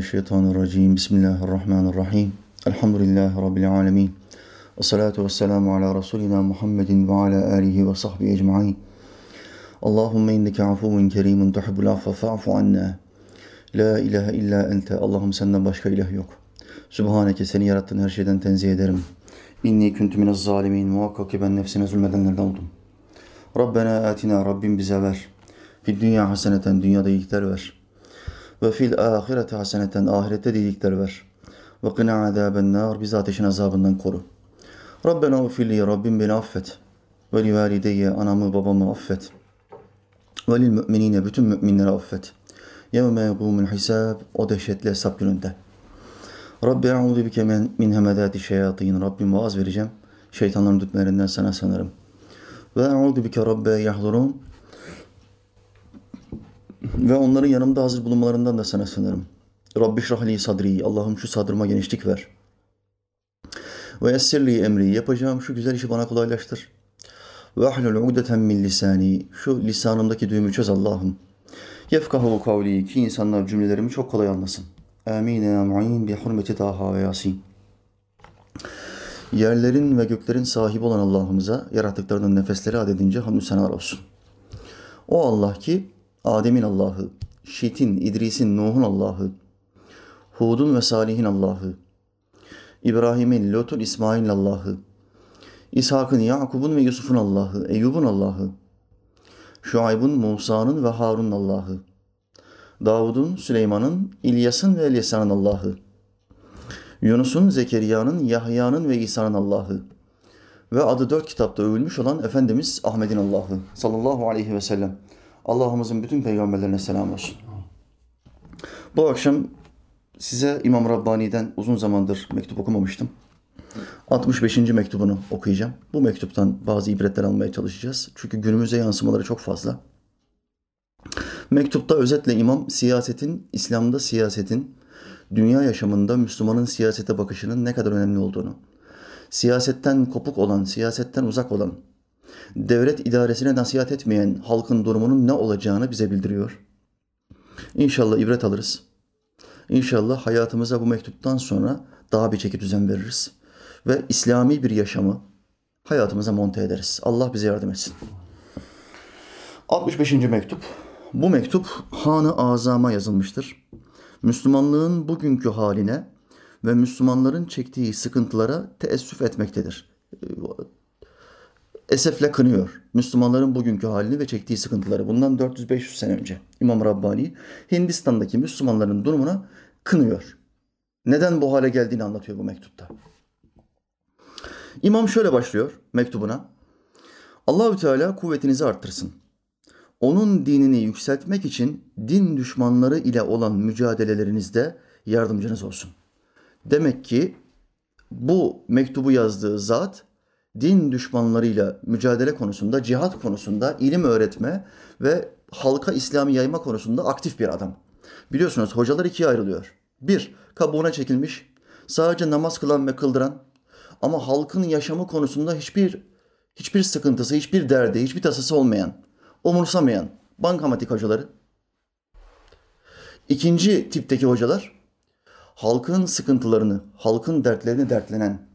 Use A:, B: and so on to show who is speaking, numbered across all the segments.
A: Euzubillahimineşşeytanirracim. Bismillahirrahmanirrahim. Elhamdülillahi Rabbil alemin. Ve salatu ve selamu ala Resulina Muhammedin ve ala alihi ve sahbihi ecma'in. Allahümme inneke afuvun kerimun tuhibbul affa fa'fu anna. La ilahe illa ente. Allah'ım senden başka ilah yok. Sübhaneke seni yarattığın her şeyden tenzih ederim. İnni kuntu minez zalimin. Muhakkak ki ben nefsine zulmedenlerden oldum. Rabbena atina Rabbim bize ver. Fid dünya haseneten dünyada iyilikler ver. Ve fil ahirete haseneten ahirette de iyilikler ver. Ve qina azaben nar bizi ateşin azabından koru. Rabbena ufilli Rabbim beni affet. Ve li valideyye anamı babamı affet. Ve lil müminine bütün müminleri affet. Yevme yegumul hisab o dehşetli hesap gününde. Rabbi e'udu bike min, hemedati şeyatin. Rabbim vaaz vereceğim. Şeytanların dütmelerinden sana sanırım. Ve e'udu bike Rabbe yahdurun. Ve onların yanımda hazır bulunmalarından da sana sığınırım. Rabbi şrahli sadri. Allah'ım şu sadrıma genişlik ver. Ve yessirli emri. Yapacağım şu güzel işi bana kolaylaştır. Ve ahlul ugdeten min lisani. Şu lisanımdaki düğümü çöz Allah'ım. Yefkahu kavli. Ki insanlar cümlelerimi çok kolay anlasın. Amin ya mu'in bi hurmeti Taha ve Yasin. Yerlerin ve göklerin sahibi olan Allah'ımıza yarattıklarının nefesleri adedince hamdü senalar olsun. O Allah ki Adem'in Allah'ı, Şit'in, İdris'in, Nuh'un Allah'ı, Hud'un ve Salih'in Allah'ı, İbrahim'in, Lut'un, İsmail'in Allah'ı, İshak'ın, Yakub'un ve Yusuf'un Allah'ı, Eyyub'un Allah'ı, Şuayb'ın, Musa'nın ve Harun'un Allah'ı, Davud'un, Süleyman'ın, İlyas'ın ve Elyasa'nın Allah'ı, Yunus'un, Zekeriya'nın, Yahya'nın ve İsa'nın Allah'ı ve adı dört kitapta övülmüş olan Efendimiz Ahmet'in Allah'ı sallallahu aleyhi ve sellem. Allah'ımızın bütün peygamberlerine selam olsun. Bu akşam size İmam Rabbani'den uzun zamandır mektup okumamıştım. 65. mektubunu okuyacağım. Bu mektuptan bazı ibretler almaya çalışacağız. Çünkü günümüze yansımaları çok fazla. Mektupta özetle imam siyasetin, İslam'da siyasetin, dünya yaşamında Müslümanın siyasete bakışının ne kadar önemli olduğunu, siyasetten kopuk olan, siyasetten uzak olan, devlet idaresine nasihat etmeyen halkın durumunun ne olacağını bize bildiriyor. İnşallah ibret alırız. İnşallah hayatımıza bu mektuptan sonra daha bir çeki düzen veririz. Ve İslami bir yaşamı hayatımıza monte ederiz. Allah bize yardım etsin. 65. mektup. Bu mektup Han-ı Azam'a yazılmıştır. Müslümanlığın bugünkü haline ve Müslümanların çektiği sıkıntılara teessüf etmektedir esefle kınıyor. Müslümanların bugünkü halini ve çektiği sıkıntıları. Bundan 400-500 sene önce İmam Rabbani Hindistan'daki Müslümanların durumuna kınıyor. Neden bu hale geldiğini anlatıyor bu mektupta. İmam şöyle başlıyor mektubuna. Allahü Teala kuvvetinizi arttırsın. Onun dinini yükseltmek için din düşmanları ile olan mücadelelerinizde yardımcınız olsun. Demek ki bu mektubu yazdığı zat din düşmanlarıyla mücadele konusunda, cihat konusunda, ilim öğretme ve halka İslam'ı yayma konusunda aktif bir adam. Biliyorsunuz hocalar ikiye ayrılıyor. Bir, kabuğuna çekilmiş, sadece namaz kılan ve kıldıran ama halkın yaşamı konusunda hiçbir hiçbir sıkıntısı, hiçbir derdi, hiçbir tasası olmayan, umursamayan bankamatik hocaları. İkinci tipteki hocalar halkın sıkıntılarını, halkın dertlerini dertlenen,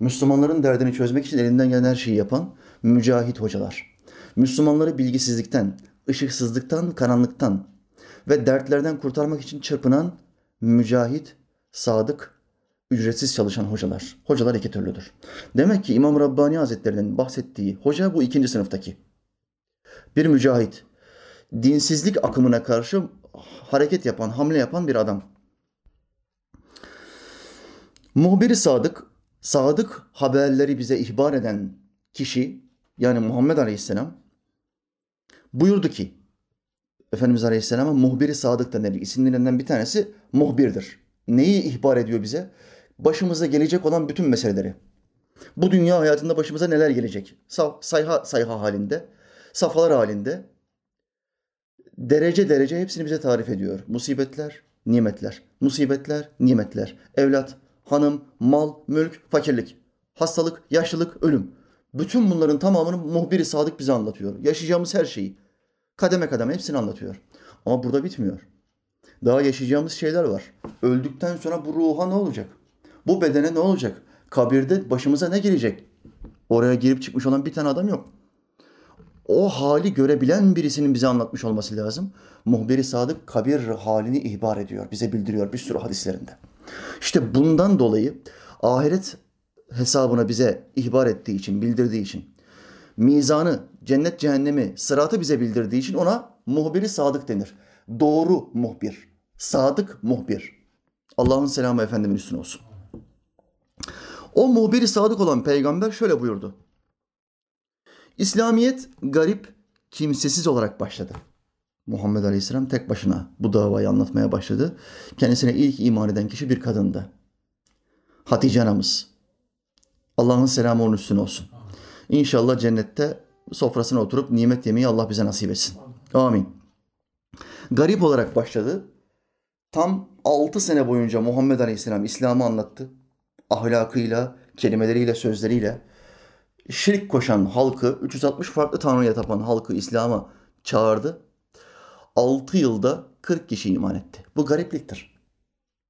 A: Müslümanların derdini çözmek için elinden gelen her şeyi yapan mücahit hocalar. Müslümanları bilgisizlikten, ışıksızlıktan, karanlıktan ve dertlerden kurtarmak için çırpınan mücahit, sadık, ücretsiz çalışan hocalar. Hocalar iki türlüdür. Demek ki İmam Rabbani Hazretleri'nin bahsettiği hoca bu ikinci sınıftaki. Bir mücahit, dinsizlik akımına karşı hareket yapan, hamle yapan bir adam. Muhbiri sadık, sadık haberleri bize ihbar eden kişi yani Muhammed Aleyhisselam buyurdu ki Efendimiz Aleyhisselam'a muhbiri sadık denir. İsimlerinden bir tanesi muhbirdir. Neyi ihbar ediyor bize? Başımıza gelecek olan bütün meseleleri. Bu dünya hayatında başımıza neler gelecek? Sayha sayha halinde, safhalar halinde derece derece hepsini bize tarif ediyor. Musibetler, nimetler. Musibetler, nimetler. Evlat, hanım, mal, mülk, fakirlik, hastalık, yaşlılık, ölüm. Bütün bunların tamamını muhbiri sadık bize anlatıyor. Yaşayacağımız her şeyi. Kademe kademe hepsini anlatıyor. Ama burada bitmiyor. Daha yaşayacağımız şeyler var. Öldükten sonra bu ruha ne olacak? Bu bedene ne olacak? Kabirde başımıza ne gelecek? Oraya girip çıkmış olan bir tane adam yok. O hali görebilen birisinin bize anlatmış olması lazım. Muhbiri Sadık kabir halini ihbar ediyor, bize bildiriyor bir sürü hadislerinde. İşte bundan dolayı ahiret hesabına bize ihbar ettiği için, bildirdiği için, mizanı, cennet cehennemi, sıratı bize bildirdiği için ona muhbiri sadık denir. Doğru muhbir, sadık muhbir. Allah'ın selamı Efendimin üstüne olsun. O muhbiri sadık olan peygamber şöyle buyurdu. İslamiyet garip, kimsesiz olarak başladı. Muhammed Aleyhisselam tek başına bu davayı anlatmaya başladı. Kendisine ilk iman eden kişi bir kadındı. Hatice anamız. Allah'ın selamı onun üstüne olsun. İnşallah cennette sofrasına oturup nimet yemeyi Allah bize nasip etsin. Amin. Garip olarak başladı. Tam 6 sene boyunca Muhammed Aleyhisselam İslam'ı anlattı. Ahlakıyla, kelimeleriyle, sözleriyle. Şirk koşan halkı, 360 farklı tanrıya tapan halkı İslam'a çağırdı. 6 yılda 40 kişi iman etti. Bu garipliktir.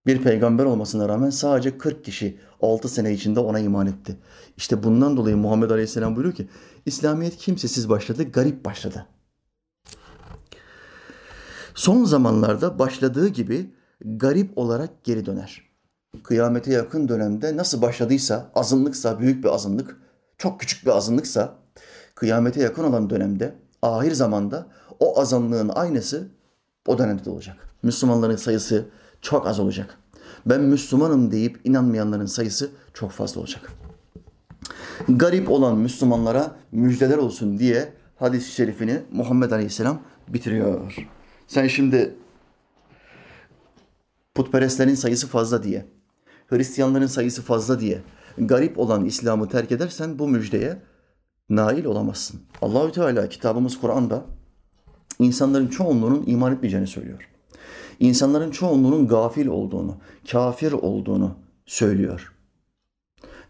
A: Bir peygamber olmasına rağmen sadece 40 kişi 6 sene içinde ona iman etti. İşte bundan dolayı Muhammed Aleyhisselam buyuruyor ki İslamiyet kimsesiz başladı, garip başladı. Son zamanlarda başladığı gibi garip olarak geri döner. Kıyamete yakın dönemde nasıl başladıysa, azınlıksa, büyük bir azınlık, çok küçük bir azınlıksa, kıyamete yakın olan dönemde, ahir zamanda o azınlığın aynısı o dönemde de olacak. Müslümanların sayısı çok az olacak. Ben Müslümanım deyip inanmayanların sayısı çok fazla olacak. Garip olan Müslümanlara müjdeler olsun diye hadis-i şerifini Muhammed Aleyhisselam bitiriyor. Sen şimdi putperestlerin sayısı fazla diye, Hristiyanların sayısı fazla diye garip olan İslam'ı terk edersen bu müjdeye nail olamazsın. Allahü Teala kitabımız Kur'an'da insanların çoğunluğunun iman etmeyeceğini söylüyor. İnsanların çoğunluğunun gafil olduğunu, kafir olduğunu söylüyor.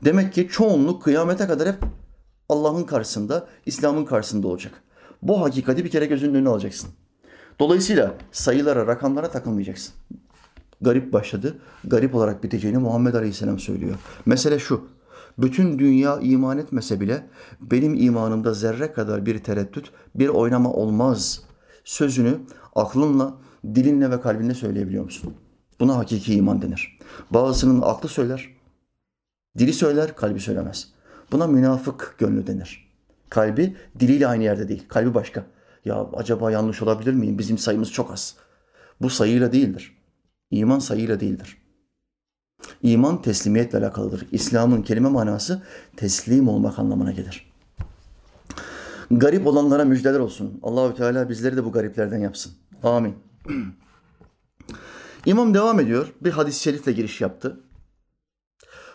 A: Demek ki çoğunluk kıyamete kadar hep Allah'ın karşısında, İslam'ın karşısında olacak. Bu hakikati bir kere gözünün önüne alacaksın. Dolayısıyla sayılara, rakamlara takılmayacaksın. Garip başladı, garip olarak biteceğini Muhammed Aleyhisselam söylüyor. Mesele şu, bütün dünya iman etmese bile benim imanımda zerre kadar bir tereddüt, bir oynama olmaz sözünü aklınla, dilinle ve kalbinle söyleyebiliyor musun? Buna hakiki iman denir. Bazısının aklı söyler, dili söyler, kalbi söylemez. Buna münafık gönlü denir. Kalbi diliyle aynı yerde değil, kalbi başka. Ya acaba yanlış olabilir miyim? Bizim sayımız çok az. Bu sayıyla değildir. İman sayıyla değildir. İman teslimiyetle alakalıdır. İslam'ın kelime manası teslim olmak anlamına gelir. Garip olanlara müjdeler olsun. Allahü Teala bizleri de bu gariplerden yapsın. Amin. İmam devam ediyor. Bir hadis-i şerifle giriş yaptı.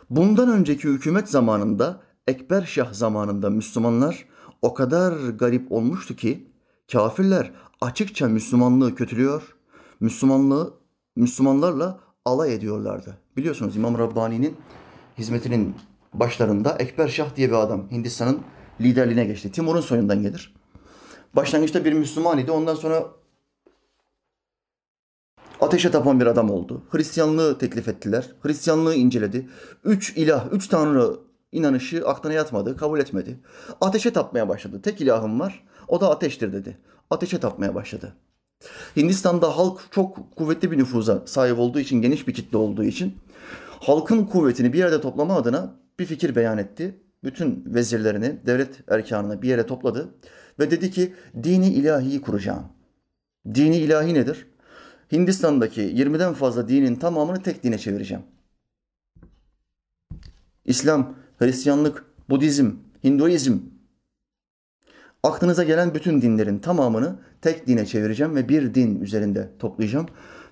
A: Bundan önceki hükümet zamanında Ekber Şah zamanında Müslümanlar o kadar garip olmuştu ki kafirler açıkça Müslümanlığı kötülüyor, Müslümanlığı Müslümanlarla alay ediyorlardı. Biliyorsunuz İmam Rabbani'nin hizmetinin başlarında Ekber Şah diye bir adam Hindistan'ın liderliğine geçti. Timur'un soyundan gelir. Başlangıçta bir Müslüman idi. Ondan sonra ateşe tapan bir adam oldu. Hristiyanlığı teklif ettiler. Hristiyanlığı inceledi. Üç ilah, üç tanrı inanışı aklına yatmadı, kabul etmedi. Ateşe tapmaya başladı. Tek ilahım var, o da ateştir dedi. Ateşe tapmaya başladı. Hindistan'da halk çok kuvvetli bir nüfuza sahip olduğu için, geniş bir kitle olduğu için halkın kuvvetini bir yerde toplama adına bir fikir beyan etti. Bütün vezirlerini, devlet erkanını bir yere topladı ve dedi ki dini ilahiyi kuracağım. Dini ilahi nedir? Hindistan'daki 20'den fazla dinin tamamını tek dine çevireceğim. İslam, Hristiyanlık, Budizm, Hinduizm, aklınıza gelen bütün dinlerin tamamını tek dine çevireceğim ve bir din üzerinde toplayacağım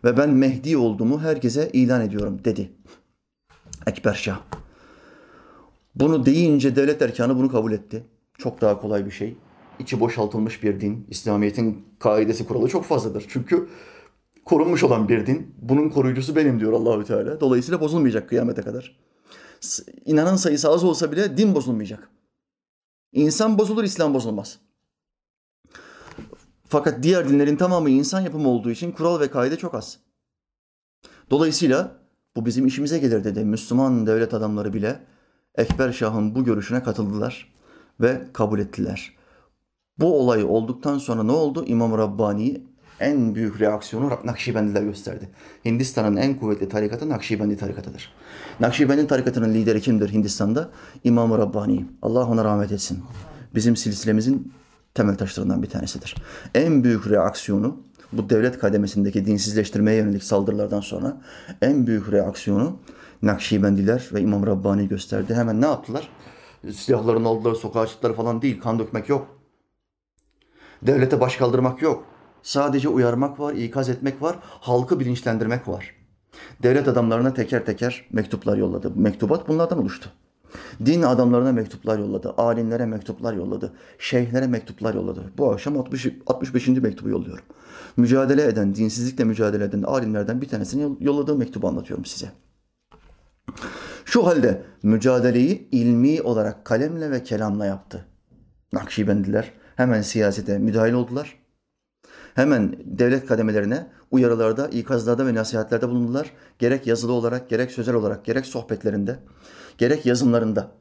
A: ve ben Mehdi olduğumu herkese ilan ediyorum dedi. Ekber Şah. Bunu deyince devlet erkanı bunu kabul etti. Çok daha kolay bir şey. İçi boşaltılmış bir din. İslamiyet'in kaidesi kuralı çok fazladır. Çünkü korunmuş olan bir din. Bunun koruyucusu benim diyor Allahü Teala. Dolayısıyla bozulmayacak kıyamete kadar. İnanan sayısı az olsa bile din bozulmayacak. İnsan bozulur, İslam bozulmaz. Fakat diğer dinlerin tamamı insan yapımı olduğu için kural ve kaide çok az. Dolayısıyla bu bizim işimize gelir dedi. Müslüman devlet adamları bile Ekber Şah'ın bu görüşüne katıldılar ve kabul ettiler. Bu olay olduktan sonra ne oldu? İmam Rabbani en büyük reaksiyonu Nakşibendiler gösterdi. Hindistan'ın en kuvvetli tarikatı Nakşibendi tarikatıdır. Nakşibendi tarikatının lideri kimdir Hindistan'da? İmam Rabbani. Allah ona rahmet etsin. Bizim silsilemizin temel taşlarından bir tanesidir. En büyük reaksiyonu bu devlet kademesindeki dinsizleştirmeye yönelik saldırılardan sonra en büyük reaksiyonu Nakşibendiler ve İmam Rabbani gösterdi. Hemen ne yaptılar? Silahlarını aldılar, sokağa çıktılar falan değil. Kan dökmek yok. Devlete baş kaldırmak yok. Sadece uyarmak var, ikaz etmek var, halkı bilinçlendirmek var. Devlet adamlarına teker teker mektuplar yolladı. Mektubat bunlardan oluştu. Din adamlarına mektuplar yolladı, alimlere mektuplar yolladı, şeyhlere mektuplar yolladı. Bu akşam 60, 65. mektubu yolluyorum. Mücadele eden, dinsizlikle mücadele eden alimlerden bir tanesini yolladığı mektubu anlatıyorum size. Şu halde mücadeleyi ilmi olarak kalemle ve kelamla yaptı. Nakşibendiler hemen siyasete müdahil oldular. Hemen devlet kademelerine uyarılarda, ikazlarda ve nasihatlerde bulundular. Gerek yazılı olarak, gerek sözel olarak, gerek sohbetlerinde, gerek yazımlarında,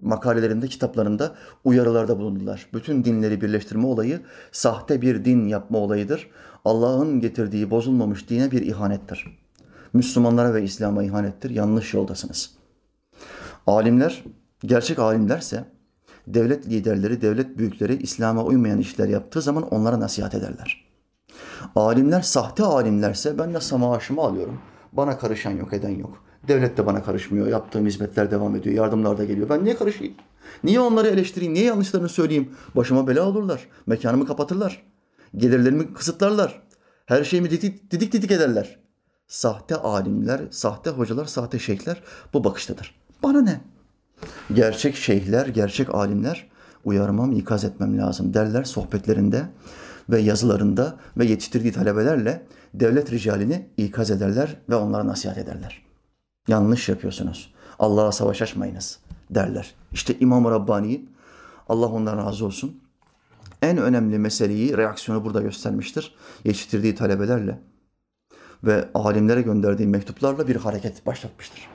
A: makalelerinde, kitaplarında uyarılarda bulundular. Bütün dinleri birleştirme olayı sahte bir din yapma olayıdır. Allah'ın getirdiği bozulmamış dine bir ihanettir. Müslümanlara ve İslam'a ihanettir. Yanlış yoldasınız. Alimler, gerçek alimlerse devlet liderleri, devlet büyükleri İslam'a uymayan işler yaptığı zaman onlara nasihat ederler. Alimler sahte alimlerse ben nasıl maaşımı alıyorum. Bana karışan yok, eden yok. Devlet de bana karışmıyor. Yaptığım hizmetler devam ediyor. Yardımlar da geliyor. Ben niye karışayım? Niye onları eleştireyim? Niye yanlışlarını söyleyeyim? Başıma bela olurlar. Mekanımı kapatırlar. Gelirlerimi kısıtlarlar. Her şeyimi didik didik, didik ederler. Sahte alimler, sahte hocalar, sahte şeyhler bu bakıştadır. Bana ne? Gerçek şeyhler, gerçek alimler uyarmam, ikaz etmem lazım derler sohbetlerinde ve yazılarında ve yetiştirdiği talebelerle devlet ricalini ikaz ederler ve onlara nasihat ederler. Yanlış yapıyorsunuz. Allah'a savaş açmayınız derler. İşte İmam-ı Rabbani, Allah ondan razı olsun, en önemli meseleyi, reaksiyonu burada göstermiştir. Yetiştirdiği talebelerle ve alimlere gönderdiği mektuplarla bir hareket başlatmıştır.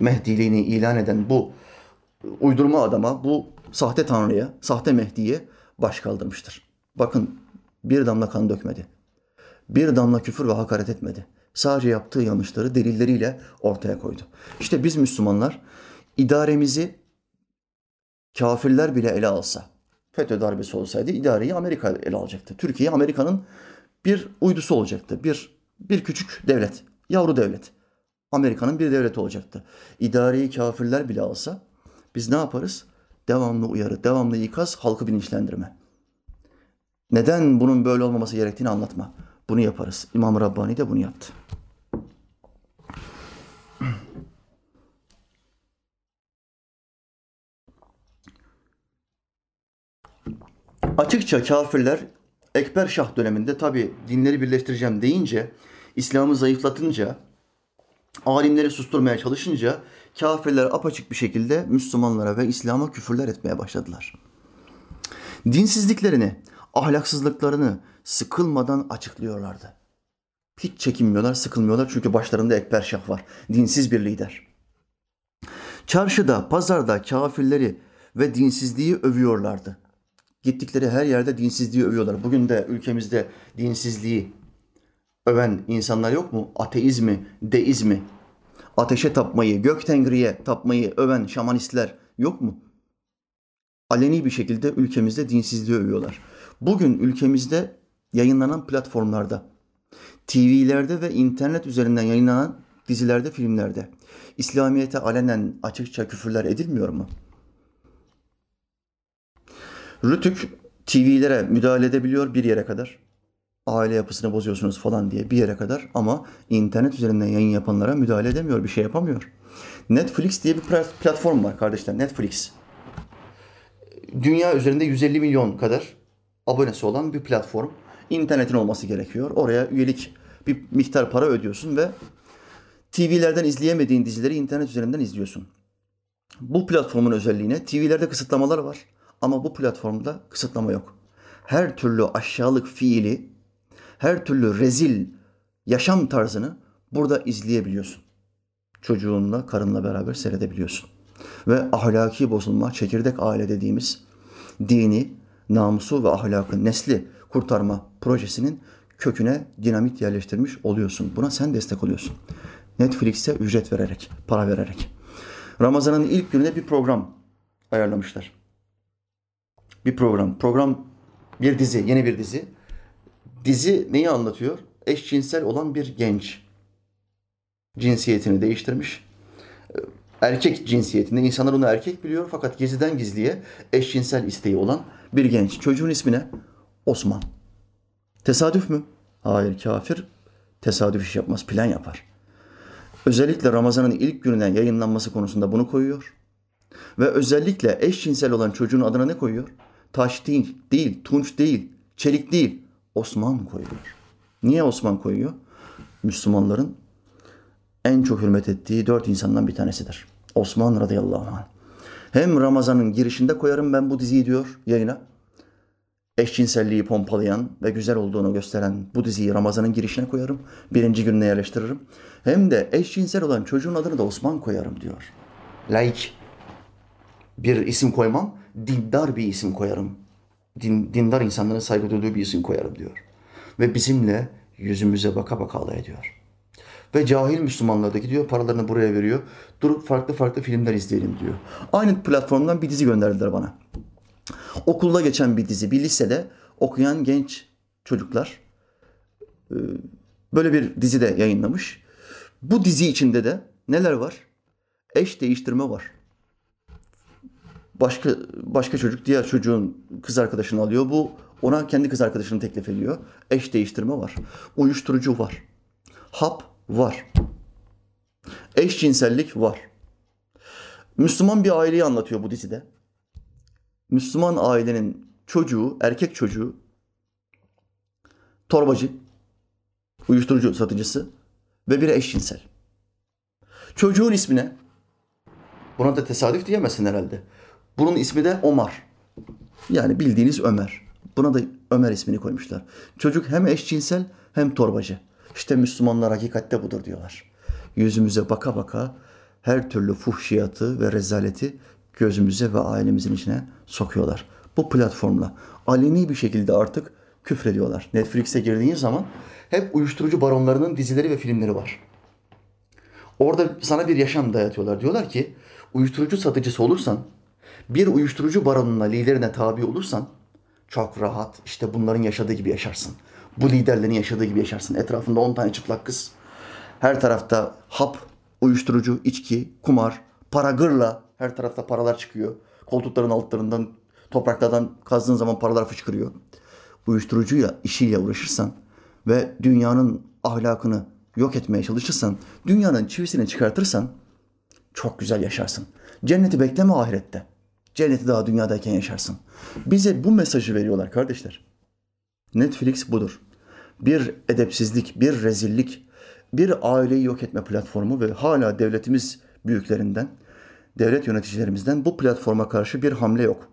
A: Mehdiliğini ilan eden bu uydurma adama, bu sahte tanrıya, sahte Mehdi'ye baş kaldırmıştır. Bakın bir damla kan dökmedi. Bir damla küfür ve hakaret etmedi. Sadece yaptığı yanlışları delilleriyle ortaya koydu. İşte biz Müslümanlar idaremizi kafirler bile ele alsa, FETÖ darbesi olsaydı idareyi Amerika ele alacaktı. Türkiye Amerika'nın bir uydusu olacaktı. Bir bir küçük devlet, yavru devlet. Amerika'nın bir devleti olacaktı. İdareyi kafirler bile alsa biz ne yaparız? Devamlı uyarı, devamlı ikaz, halkı bilinçlendirme. Neden bunun böyle olmaması gerektiğini anlatma. Bunu yaparız. İmam Rabbani de bunu yaptı. Açıkça kafirler Ekber Şah döneminde tabi dinleri birleştireceğim deyince, İslam'ı zayıflatınca, alimleri susturmaya çalışınca kafirler apaçık bir şekilde Müslümanlara ve İslam'a küfürler etmeye başladılar. Dinsizliklerini, ahlaksızlıklarını sıkılmadan açıklıyorlardı. Hiç çekinmiyorlar, sıkılmıyorlar çünkü başlarında Ekber Şah var. Dinsiz bir lider. Çarşıda, pazarda kafirleri ve dinsizliği övüyorlardı. Gittikleri her yerde dinsizliği övüyorlar. Bugün de ülkemizde dinsizliği öven insanlar yok mu? Ateizmi, deizmi, ateşe tapmayı, gök tengriye tapmayı öven şamanistler yok mu? Aleni bir şekilde ülkemizde dinsizliği övüyorlar. Bugün ülkemizde yayınlanan platformlarda, TV'lerde ve internet üzerinden yayınlanan dizilerde, filmlerde İslamiyet'e alenen açıkça küfürler edilmiyor mu? Rütük TV'lere müdahale edebiliyor bir yere kadar. Aile yapısını bozuyorsunuz falan diye bir yere kadar ama internet üzerinden yayın yapanlara müdahale edemiyor, bir şey yapamıyor. Netflix diye bir platform var kardeşler, Netflix. Dünya üzerinde 150 milyon kadar abonesi olan bir platform. İnternetin olması gerekiyor. Oraya üyelik bir miktar para ödüyorsun ve TV'lerden izleyemediğin dizileri internet üzerinden izliyorsun. Bu platformun özelliğine TV'lerde kısıtlamalar var. Ama bu platformda kısıtlama yok. Her türlü aşağılık fiili, her türlü rezil yaşam tarzını burada izleyebiliyorsun. Çocuğunla, karınla beraber seyredebiliyorsun. Ve ahlaki bozulma, çekirdek aile dediğimiz dini, namusu ve ahlakı, nesli kurtarma projesinin köküne dinamit yerleştirmiş oluyorsun. Buna sen destek oluyorsun. Netflix'e ücret vererek, para vererek. Ramazan'ın ilk gününe bir program ayarlamışlar. Bir program. Program bir dizi, yeni bir dizi. Dizi neyi anlatıyor? Eşcinsel olan bir genç. Cinsiyetini değiştirmiş. Erkek cinsiyetinde. insanlar onu erkek biliyor fakat gizliden gizliye eşcinsel isteği olan bir genç. Çocuğun ismi ne? Osman. Tesadüf mü? Hayır kafir tesadüf iş yapmaz, plan yapar. Özellikle Ramazan'ın ilk gününe yayınlanması konusunda bunu koyuyor. Ve özellikle eşcinsel olan çocuğun adına ne koyuyor? Taş değil, değil, tunç değil, çelik değil, Osman koyuyor. Niye Osman koyuyor? Müslümanların en çok hürmet ettiği dört insandan bir tanesidir. Osman radıyallahu anh. Hem Ramazan'ın girişinde koyarım ben bu diziyi diyor yayına. Eşcinselliği pompalayan ve güzel olduğunu gösteren bu diziyi Ramazan'ın girişine koyarım. Birinci gününe yerleştiririm. Hem de eşcinsel olan çocuğun adını da Osman koyarım diyor. Laik bir isim koymam, dindar bir isim koyarım. Din, dindar insanların saygı duyduğu bir isim koyarım diyor. Ve bizimle yüzümüze baka baka alay ediyor. Ve cahil Müslümanlar da gidiyor paralarını buraya veriyor. Durup farklı farklı filmler izleyelim diyor. Aynı platformdan bir dizi gönderdiler bana. Okulda geçen bir dizi, bir lisede okuyan genç çocuklar e, böyle bir dizi de yayınlamış. Bu dizi içinde de neler var? Eş değiştirme var. Başka başka çocuk diğer çocuğun kız arkadaşını alıyor. Bu ona kendi kız arkadaşını teklif ediyor. Eş değiştirme var. Uyuşturucu var. Hap var. Eşcinsellik var. Müslüman bir aileyi anlatıyor bu dizide. Müslüman ailenin çocuğu, erkek çocuğu torbacı, uyuşturucu satıcısı ve bir eşcinsel. Çocuğun ismine buna da tesadüf diyemezsin herhalde. Bunun ismi de Omar. Yani bildiğiniz Ömer. Buna da Ömer ismini koymuşlar. Çocuk hem eşcinsel hem torbacı. İşte Müslümanlar hakikatte budur diyorlar. Yüzümüze baka baka her türlü fuhşiyatı ve rezaleti gözümüze ve ailemizin içine sokuyorlar. Bu platformla aleni bir şekilde artık küfrediyorlar. Netflix'e girdiğin zaman hep uyuşturucu baronlarının dizileri ve filmleri var. Orada sana bir yaşam dayatıyorlar. Diyorlar ki uyuşturucu satıcısı olursan, bir uyuşturucu baronuna, liderine tabi olursan çok rahat işte bunların yaşadığı gibi yaşarsın. Bu liderlerin yaşadığı gibi yaşarsın. Etrafında 10 tane çıplak kız. Her tarafta hap, uyuşturucu, içki, kumar, para gırla. Her tarafta paralar çıkıyor. Koltukların altlarından, topraklardan kazdığın zaman paralar fışkırıyor. Uyuşturucuyla, işiyle uğraşırsan ve dünyanın ahlakını yok etmeye çalışırsan, dünyanın çivisini çıkartırsan çok güzel yaşarsın. Cenneti bekleme ahirette. Cenneti daha dünyadayken yaşarsın. Bize bu mesajı veriyorlar kardeşler. Netflix budur. Bir edepsizlik, bir rezillik, bir aileyi yok etme platformu ve hala devletimiz büyüklerinden, devlet yöneticilerimizden bu platforma karşı bir hamle yok.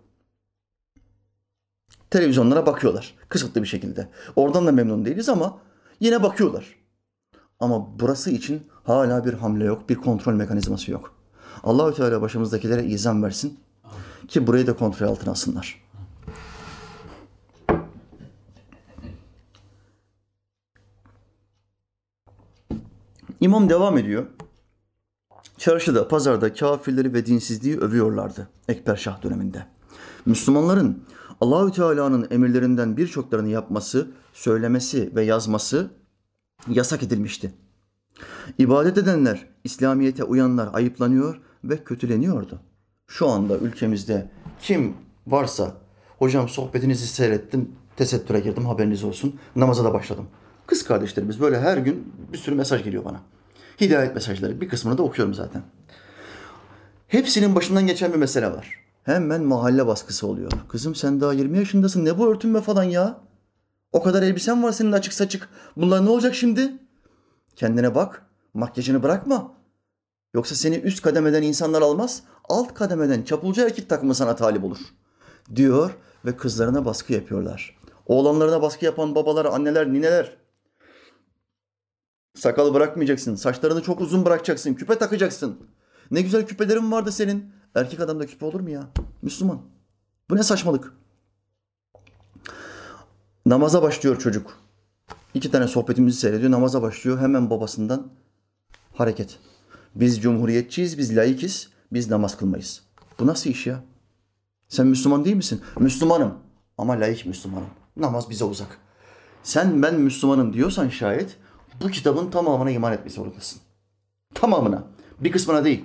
A: Televizyonlara bakıyorlar kısıtlı bir şekilde. Oradan da memnun değiliz ama yine bakıyorlar. Ama burası için hala bir hamle yok, bir kontrol mekanizması yok. Allahü Teala başımızdakilere izan versin ki burayı da kontrol altına alsınlar. İmam devam ediyor. Çarşıda, pazarda kafirleri ve dinsizliği övüyorlardı Ekber Şah döneminde. Müslümanların Allahü Teala'nın emirlerinden birçoklarını yapması, söylemesi ve yazması yasak edilmişti. İbadet edenler, İslamiyete uyanlar ayıplanıyor ve kötüleniyordu. Şu anda ülkemizde kim varsa, hocam sohbetinizi seyrettim, tesettüre girdim haberiniz olsun, namaza da başladım. Kız kardeşlerimiz böyle her gün bir sürü mesaj geliyor bana. Hidayet mesajları. Bir kısmını da okuyorum zaten. Hepsinin başından geçen bir mesele var. Hemen mahalle baskısı oluyor. Kızım sen daha 20 yaşındasın. Ne bu örtünme falan ya? O kadar elbisen var senin açık saçık. Bunlar ne olacak şimdi? Kendine bak. Makyajını bırakma. Yoksa seni üst kademeden insanlar almaz. Alt kademeden çapulcu erkek takımı sana talip olur. Diyor ve kızlarına baskı yapıyorlar. Oğlanlarına baskı yapan babalar, anneler, nineler Sakalı bırakmayacaksın. Saçlarını çok uzun bırakacaksın. Küpe takacaksın. Ne güzel küpelerin vardı senin. Erkek adamda küpe olur mu ya? Müslüman. Bu ne saçmalık? Namaza başlıyor çocuk. İki tane sohbetimizi seyrediyor. Namaza başlıyor. Hemen babasından hareket. Biz cumhuriyetçiyiz, biz laikiz, biz namaz kılmayız. Bu nasıl iş ya? Sen Müslüman değil misin? Müslümanım ama laik Müslümanım. Namaz bize uzak. Sen ben Müslümanım diyorsan şayet bu kitabın tamamına iman etmesi zorundasın. Tamamına. Bir kısmına değil.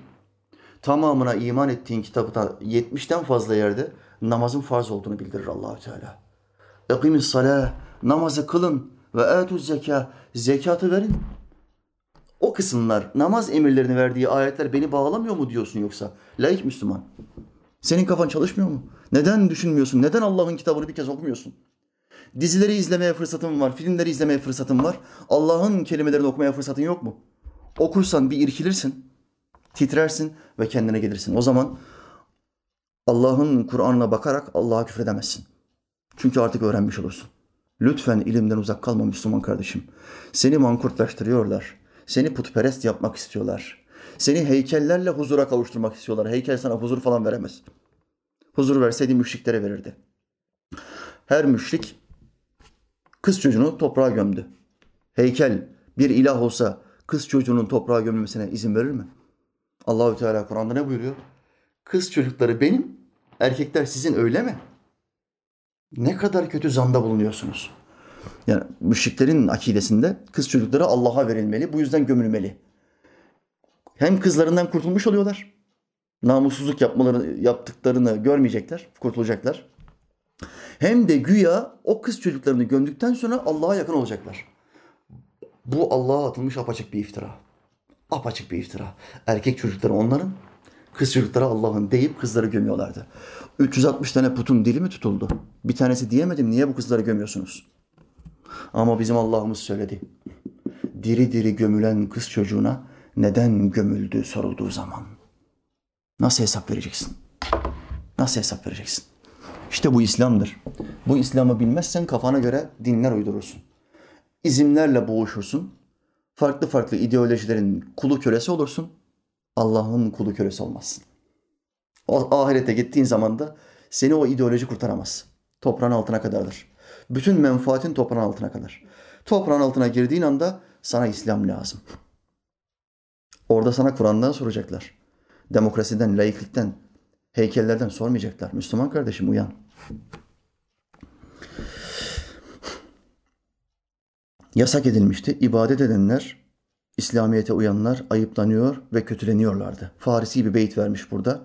A: Tamamına iman ettiğin kitabı 70'ten fazla yerde namazın farz olduğunu bildirir Allahü Teala. Ekimis salah, namazı kılın ve etuz zeka, zekatı verin. O kısımlar, namaz emirlerini verdiği ayetler beni bağlamıyor mu diyorsun yoksa? Laik Müslüman. Senin kafan çalışmıyor mu? Neden düşünmüyorsun? Neden Allah'ın kitabını bir kez okumuyorsun? Dizileri izlemeye fırsatın var, filmleri izlemeye fırsatın var. Allah'ın kelimelerini okumaya fırsatın yok mu? Okursan bir irkilirsin, titrersin ve kendine gelirsin. O zaman Allah'ın Kur'an'ına bakarak Allah'a küfredemezsin. Çünkü artık öğrenmiş olursun. Lütfen ilimden uzak kalma Müslüman kardeşim. Seni mankurtlaştırıyorlar. Seni putperest yapmak istiyorlar. Seni heykellerle huzura kavuşturmak istiyorlar. Heykel sana huzur falan veremez. Huzur verseydi müşriklere verirdi. Her müşrik kız çocuğunu toprağa gömdü. Heykel bir ilah olsa kız çocuğunun toprağa gömülmesine izin verir mi? Allahü Teala Kur'an'da ne buyuruyor? Kız çocukları benim, erkekler sizin öyle mi? Ne kadar kötü zanda bulunuyorsunuz. Yani müşriklerin akidesinde kız çocukları Allah'a verilmeli. Bu yüzden gömülmeli. Hem kızlarından kurtulmuş oluyorlar. Namussuzluk yapmaları, yaptıklarını görmeyecekler, kurtulacaklar. Hem de güya o kız çocuklarını gömdükten sonra Allah'a yakın olacaklar. Bu Allah'a atılmış apaçık bir iftira. Apaçık bir iftira. Erkek çocukları onların, kız çocukları Allah'ın deyip kızları gömüyorlardı. 360 tane putun dili mi tutuldu? Bir tanesi diyemedim niye bu kızları gömüyorsunuz? Ama bizim Allah'ımız söyledi. Diri diri gömülen kız çocuğuna neden gömüldü sorulduğu zaman. Nasıl hesap vereceksin? Nasıl hesap vereceksin? İşte bu İslam'dır. Bu İslam'ı bilmezsen kafana göre dinler uydurursun. İzimlerle boğuşursun. Farklı farklı ideolojilerin kulu kölesi olursun. Allah'ın kulu kölesi olmazsın. O ahirete gittiğin zaman da seni o ideoloji kurtaramaz. Toprağın altına kadardır. Bütün menfaatin toprağın altına kadar. Toprağın altına girdiğin anda sana İslam lazım. Orada sana Kur'an'dan soracaklar. Demokrasiden, laiklikten, heykellerden sormayacaklar. Müslüman kardeşim uyan. Yasak edilmişti. İbadet edenler, İslamiyet'e uyanlar ayıplanıyor ve kötüleniyorlardı. Farisi bir beyit vermiş burada.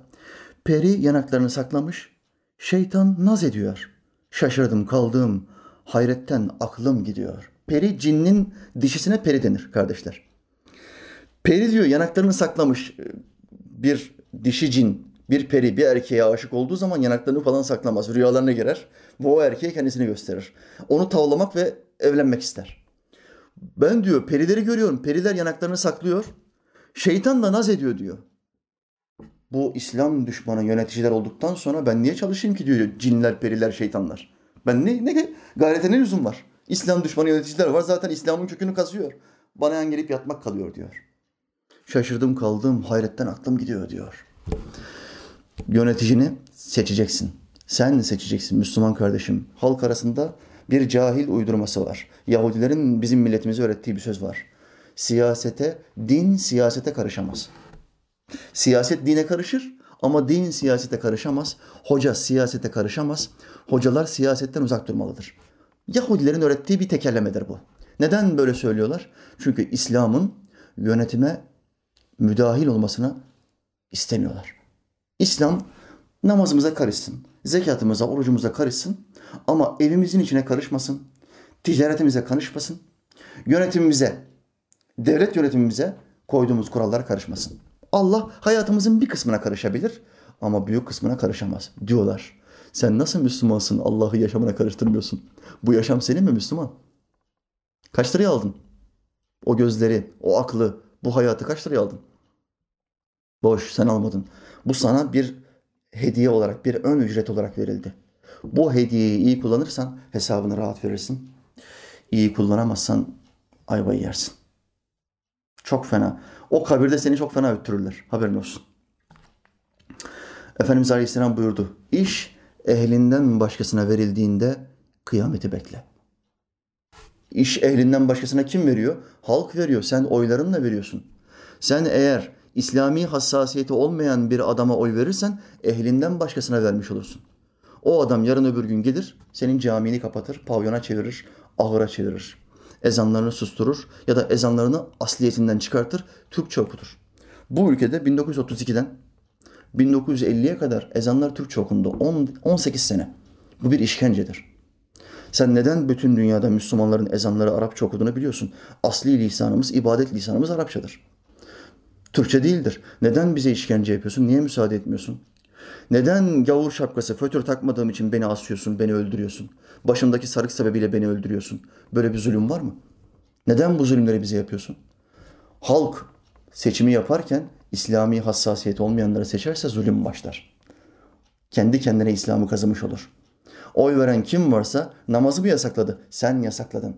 A: Peri yanaklarını saklamış, şeytan naz ediyor. Şaşırdım kaldım, hayretten aklım gidiyor. Peri cinnin dişisine peri denir kardeşler. Peri diyor yanaklarını saklamış bir dişi cin, bir peri bir erkeğe aşık olduğu zaman yanaklarını falan saklamaz. Rüyalarına girer. Bu o erkeğe kendisini gösterir. Onu tavlamak ve evlenmek ister. Ben diyor perileri görüyorum. Periler yanaklarını saklıyor. Şeytan da naz ediyor diyor. Bu İslam düşmanı yöneticiler olduktan sonra ben niye çalışayım ki diyor cinler, periler, şeytanlar. Ben ne, ne gayrete ne lüzum var? İslam düşmanı yöneticiler var zaten İslam'ın kökünü kazıyor. Bana yan gelip yatmak kalıyor diyor. Şaşırdım kaldım hayretten aklım gidiyor diyor. Yöneticini seçeceksin. Sen seçeceksin Müslüman kardeşim. Halk arasında bir cahil uydurması var. Yahudilerin bizim milletimize öğrettiği bir söz var. Siyasete, din siyasete karışamaz. Siyaset dine karışır ama din siyasete karışamaz. Hoca siyasete karışamaz. Hocalar siyasetten uzak durmalıdır. Yahudilerin öğrettiği bir tekerlemedir bu. Neden böyle söylüyorlar? Çünkü İslam'ın yönetime müdahil olmasını istemiyorlar. İslam namazımıza karışsın, zekatımıza, orucumuza karışsın ama evimizin içine karışmasın, ticaretimize karışmasın, yönetimimize, devlet yönetimimize koyduğumuz kurallara karışmasın. Allah hayatımızın bir kısmına karışabilir ama büyük kısmına karışamaz diyorlar. Sen nasıl Müslümansın Allah'ı yaşamına karıştırmıyorsun? Bu yaşam senin mi Müslüman? Kaç liraya aldın? O gözleri, o aklı, bu hayatı kaç liraya aldın? Boş, sen almadın. Bu sana bir hediye olarak, bir ön ücret olarak verildi. Bu hediyeyi iyi kullanırsan hesabını rahat verirsin. İyi kullanamazsan ayvayı yersin. Çok fena. O kabirde seni çok fena öttürürler. Haberin olsun. Efendimiz Aleyhisselam buyurdu. İş ehlinden başkasına verildiğinde kıyameti bekle. İş ehlinden başkasına kim veriyor? Halk veriyor. Sen oylarınla veriyorsun. Sen eğer İslami hassasiyeti olmayan bir adama oy verirsen ehlinden başkasına vermiş olursun. O adam yarın öbür gün gelir, senin camini kapatır, pavyona çevirir, ahıra çevirir. Ezanlarını susturur ya da ezanlarını asliyetinden çıkartır, Türkçe okutur. Bu ülkede 1932'den 1950'ye kadar ezanlar Türkçe okundu. 10, 18 sene. Bu bir işkencedir. Sen neden bütün dünyada Müslümanların ezanları Arapça okuduğunu biliyorsun. Asli lisanımız, ibadet lisanımız Arapçadır. Türkçe değildir. Neden bize işkence yapıyorsun? Niye müsaade etmiyorsun? Neden gavur şapkası, fötür takmadığım için beni asıyorsun, beni öldürüyorsun? Başımdaki sarık sebebiyle beni öldürüyorsun. Böyle bir zulüm var mı? Neden bu zulümleri bize yapıyorsun? Halk seçimi yaparken İslami hassasiyet olmayanları seçerse zulüm başlar. Kendi kendine İslam'ı kazımış olur. Oy veren kim varsa namazı mı yasakladı? Sen yasakladın.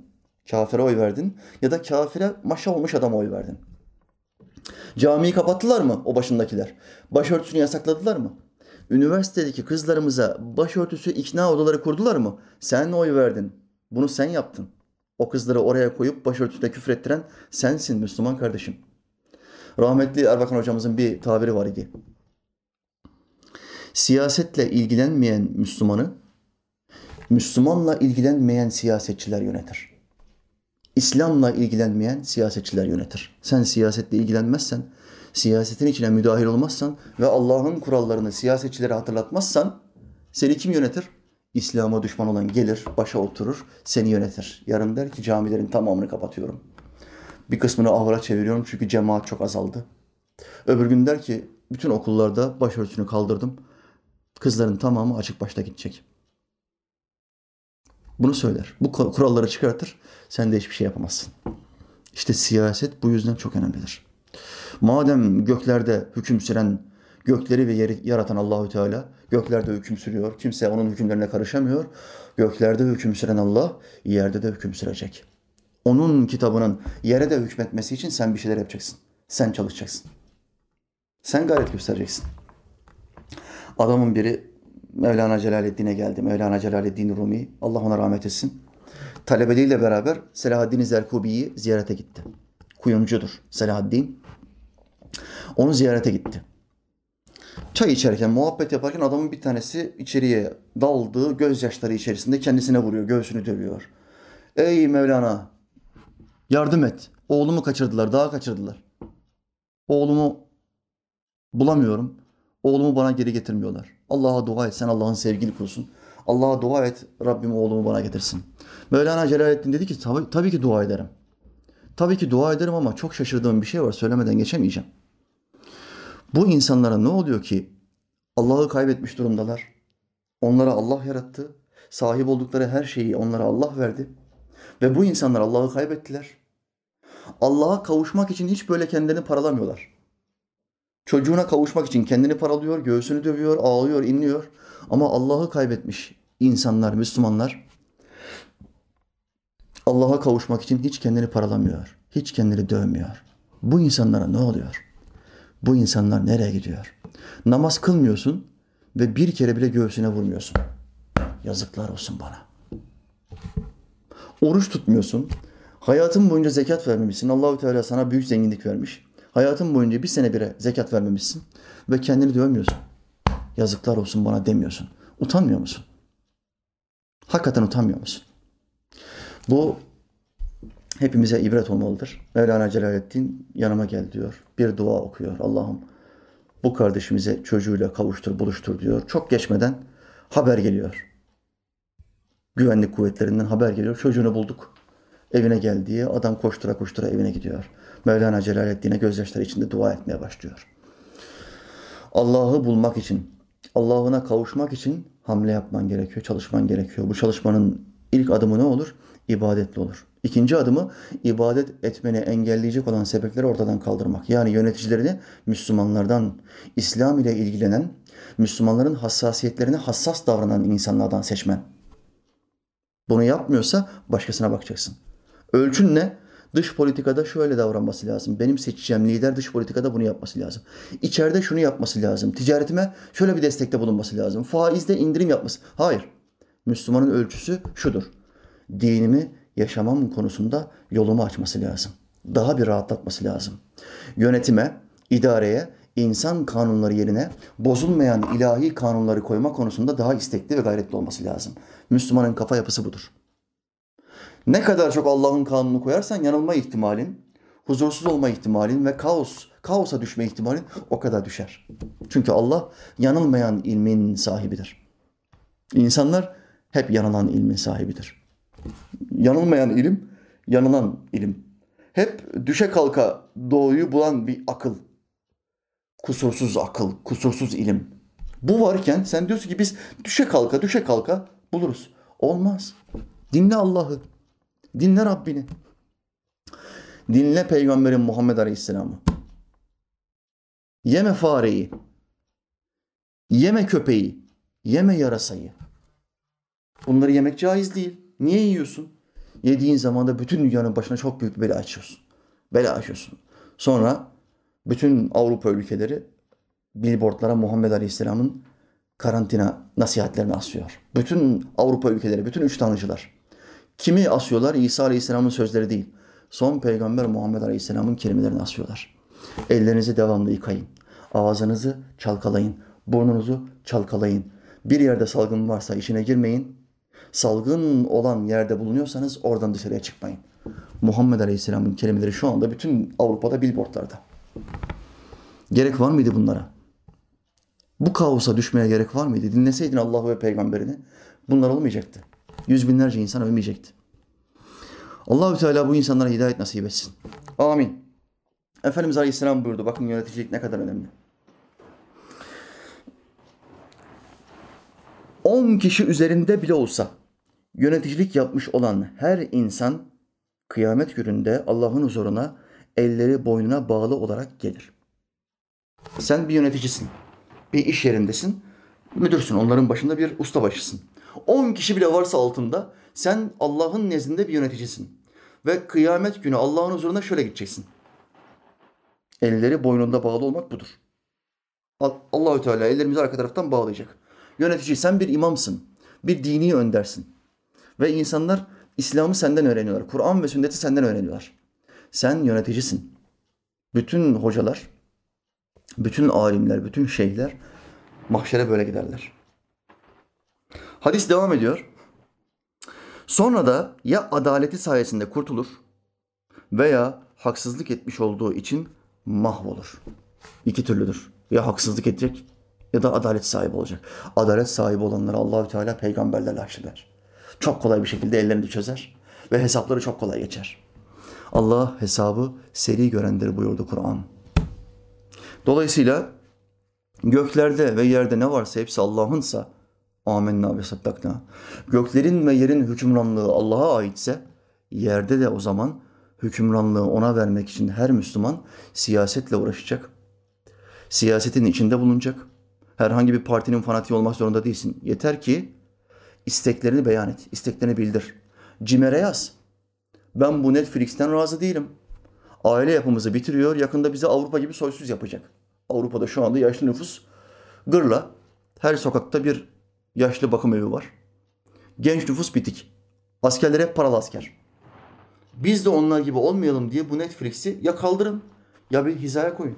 A: Kafire oy verdin ya da kafire maşa olmuş adama oy verdin. Camiyi kapattılar mı o başındakiler? Başörtüsünü yasakladılar mı? Üniversitedeki kızlarımıza başörtüsü ikna odaları kurdular mı? Sen oy verdin. Bunu sen yaptın. O kızları oraya koyup başörtüsüne küfrettiren sensin Müslüman kardeşim. Rahmetli Erbakan hocamızın bir tabiri var idi. Siyasetle ilgilenmeyen Müslümanı, Müslümanla ilgilenmeyen siyasetçiler yönetir. İslam'la ilgilenmeyen siyasetçiler yönetir. Sen siyasetle ilgilenmezsen, siyasetin içine müdahil olmazsan ve Allah'ın kurallarını siyasetçilere hatırlatmazsan seni kim yönetir? İslam'a düşman olan gelir, başa oturur, seni yönetir. Yarın der ki camilerin tamamını kapatıyorum. Bir kısmını ahıra çeviriyorum çünkü cemaat çok azaldı. Öbür gün der ki bütün okullarda başörtüsünü kaldırdım. Kızların tamamı açık başta gidecek. Bunu söyler. Bu kuralları çıkartır. Sen de hiçbir şey yapamazsın. İşte siyaset bu yüzden çok önemlidir. Madem göklerde hüküm süren, gökleri ve yeri yaratan Allahü Teala göklerde hüküm sürüyor. Kimse onun hükümlerine karışamıyor. Göklerde hüküm süren Allah yerde de hüküm sürecek. Onun kitabının yere de hükmetmesi için sen bir şeyler yapacaksın. Sen çalışacaksın. Sen gayret göstereceksin. Adamın biri Mevlana Celaleddin'e geldi. Mevlana Celaleddin Rumi. Allah ona rahmet etsin. Talebeleriyle beraber Selahaddin Zerkubi'yi ziyarete gitti. Kuyumcudur Selahaddin. Onu ziyarete gitti. Çay içerken, muhabbet yaparken adamın bir tanesi içeriye daldı, gözyaşları içerisinde kendisine vuruyor, göğsünü dövüyor. Ey Mevlana, yardım et. Oğlumu kaçırdılar, daha kaçırdılar. Oğlumu bulamıyorum. Oğlumu bana geri getirmiyorlar. Allah'a dua et, sen Allah'ın sevgili kulsun. Allah'a dua et, Rabbim oğlumu bana getirsin. Mevlana Celaleddin dedi ki, tabii, tabii ki dua ederim. Tabii ki dua ederim ama çok şaşırdığım bir şey var, söylemeden geçemeyeceğim. Bu insanlara ne oluyor ki Allah'ı kaybetmiş durumdalar? Onlara Allah yarattı. Sahip oldukları her şeyi onlara Allah verdi. Ve bu insanlar Allah'ı kaybettiler. Allah'a kavuşmak için hiç böyle kendilerini paralamıyorlar. Çocuğuna kavuşmak için kendini paralıyor, göğsünü dövüyor, ağlıyor, inliyor. Ama Allah'ı kaybetmiş insanlar, Müslümanlar Allah'a kavuşmak için hiç kendini paralamıyor. Hiç kendini dövmüyor. Bu insanlara ne oluyor? Bu insanlar nereye gidiyor? Namaz kılmıyorsun ve bir kere bile göğsüne vurmuyorsun. Yazıklar olsun bana. Oruç tutmuyorsun. Hayatın boyunca zekat vermemişsin. Allahü Teala sana büyük zenginlik vermiş. Hayatın boyunca bir sene bire zekat vermemişsin ve kendini dövmüyorsun. Yazıklar olsun bana demiyorsun. Utanmıyor musun? Hakikaten utanmıyor musun? Bu hepimize ibret olmalıdır. Mevlana Celaleddin yanıma gel diyor. Bir dua okuyor. Allah'ım bu kardeşimize çocuğuyla kavuştur, buluştur diyor. Çok geçmeden haber geliyor. Güvenlik kuvvetlerinden haber geliyor. Çocuğunu bulduk. Evine gel adam koştura koştura evine gidiyor. Mevlana Celaleddin'e gözyaşları içinde dua etmeye başlıyor. Allah'ı bulmak için, Allah'ına kavuşmak için hamle yapman gerekiyor, çalışman gerekiyor. Bu çalışmanın ilk adımı ne olur? İbadetle olur. İkinci adımı ibadet etmeni engelleyecek olan sebepleri ortadan kaldırmak. Yani yöneticilerini Müslümanlardan, İslam ile ilgilenen, Müslümanların hassasiyetlerine hassas davranan insanlardan seçmen. Bunu yapmıyorsa başkasına bakacaksın. Ölçün ne? Dış politikada şöyle davranması lazım. Benim seçeceğim lider dış politikada bunu yapması lazım. İçeride şunu yapması lazım. Ticaretime şöyle bir destekte bulunması lazım. Faizde indirim yapması. Hayır. Müslümanın ölçüsü şudur. Dinimi yaşamam konusunda yolumu açması lazım. Daha bir rahatlatması lazım. Yönetime, idareye, insan kanunları yerine bozulmayan ilahi kanunları koyma konusunda daha istekli ve gayretli olması lazım. Müslümanın kafa yapısı budur. Ne kadar çok Allah'ın kanunu koyarsan yanılma ihtimalin, huzursuz olma ihtimalin ve kaos, kaosa düşme ihtimalin o kadar düşer. Çünkü Allah yanılmayan ilmin sahibidir. İnsanlar hep yanılan ilmin sahibidir. Yanılmayan ilim, yanılan ilim. Hep düşe kalka doğuyu bulan bir akıl. Kusursuz akıl, kusursuz ilim. Bu varken sen diyorsun ki biz düşe kalka, düşe kalka buluruz. Olmaz. Dinle Allah'ı. Dinle Rabbini. Dinle Peygamberin Muhammed Aleyhisselam'ı. Yeme fareyi. Yeme köpeği. Yeme yarasayı. Bunları yemek caiz değil. Niye yiyorsun? Yediğin zaman da bütün dünyanın başına çok büyük bir bela açıyorsun. Bela açıyorsun. Sonra bütün Avrupa ülkeleri billboardlara Muhammed Aleyhisselam'ın karantina nasihatlerini asıyor. Bütün Avrupa ülkeleri, bütün üç tanrıcılar. Kimi asıyorlar? İsa Aleyhisselam'ın sözleri değil. Son peygamber Muhammed Aleyhisselam'ın kelimelerini asıyorlar. Ellerinizi devamlı yıkayın. Ağzınızı çalkalayın. Burnunuzu çalkalayın. Bir yerde salgın varsa işine girmeyin. Salgın olan yerde bulunuyorsanız oradan dışarıya çıkmayın. Muhammed Aleyhisselam'ın kelimeleri şu anda bütün Avrupa'da billboardlarda. Gerek var mıydı bunlara? Bu kaosa düşmeye gerek var mıydı? Dinleseydin Allah'ı ve peygamberini bunlar olmayacaktı. Yüz binlerce insan ölmeyecekti. Allahü Teala bu insanlara hidayet nasip etsin. Amin. Efendimiz Aleyhisselam buyurdu. Bakın yöneticilik ne kadar önemli. 10 kişi üzerinde bile olsa yöneticilik yapmış olan her insan kıyamet gününde Allah'ın huzuruna elleri boynuna bağlı olarak gelir. Sen bir yöneticisin. Bir iş yerindesin. Müdürsün. Onların başında bir ustabaşısın. 10 kişi bile varsa altında sen Allah'ın nezdinde bir yöneticisin. Ve kıyamet günü Allah'ın huzuruna şöyle gideceksin. Elleri boynunda bağlı olmak budur. Allahü Teala ellerimizi arka taraftan bağlayacak. Yönetici sen bir imamsın. Bir dini öndersin. Ve insanlar İslam'ı senden öğreniyorlar. Kur'an ve sünneti senden öğreniyorlar. Sen yöneticisin. Bütün hocalar, bütün alimler, bütün şeyhler mahşere böyle giderler. Hadis devam ediyor. Sonra da ya adaleti sayesinde kurtulur veya haksızlık etmiş olduğu için mahvolur. İki türlüdür. Ya haksızlık edecek ya da adalet sahibi olacak. Adalet sahibi olanları Allahü Teala peygamberlerle haşreder. Çok kolay bir şekilde ellerini çözer ve hesapları çok kolay geçer. Allah hesabı seri görendir buyurdu Kur'an. Dolayısıyla göklerde ve yerde ne varsa hepsi Allah'ınsa amenna ve saddakna. Göklerin ve yerin hükümranlığı Allah'a aitse yerde de o zaman hükümranlığı ona vermek için her Müslüman siyasetle uğraşacak. Siyasetin içinde bulunacak. Herhangi bir partinin fanatiği olmak zorunda değilsin. Yeter ki isteklerini beyan et, isteklerini bildir. Cimer'e yaz. Ben bu Netflix'ten razı değilim. Aile yapımızı bitiriyor, yakında bizi Avrupa gibi soysuz yapacak. Avrupa'da şu anda yaşlı nüfus gırla. Her sokakta bir yaşlı bakım evi var. Genç nüfus bitik. Askerler hep paralı asker. Biz de onlar gibi olmayalım diye bu Netflix'i ya kaldırın ya bir hizaya koyun.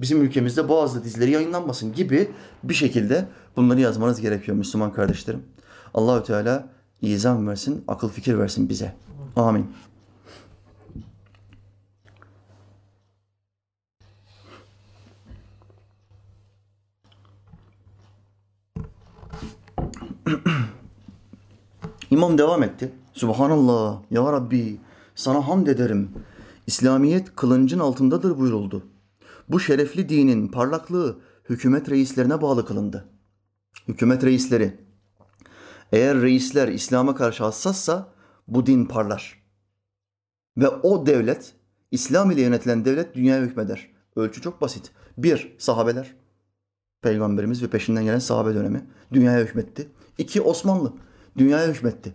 A: Bizim ülkemizde bazı dizileri yayınlanmasın gibi bir şekilde bunları yazmanız gerekiyor Müslüman kardeşlerim. Allahü Teala izan versin, akıl fikir versin bize. Amin. İmam devam etti. Subhanallah, Ya Rabbi, sana hamd ederim. İslamiyet kılıncın altındadır buyuruldu. Bu şerefli dinin parlaklığı hükümet reislerine bağlı kılındı. Hükümet reisleri, eğer reisler İslam'a karşı hassassa bu din parlar. Ve o devlet, İslam ile yönetilen devlet dünyaya hükmeder. Ölçü çok basit. Bir, sahabeler. Peygamberimiz ve peşinden gelen sahabe dönemi dünyaya hükmetti. İki, Osmanlı dünyaya hükmetti.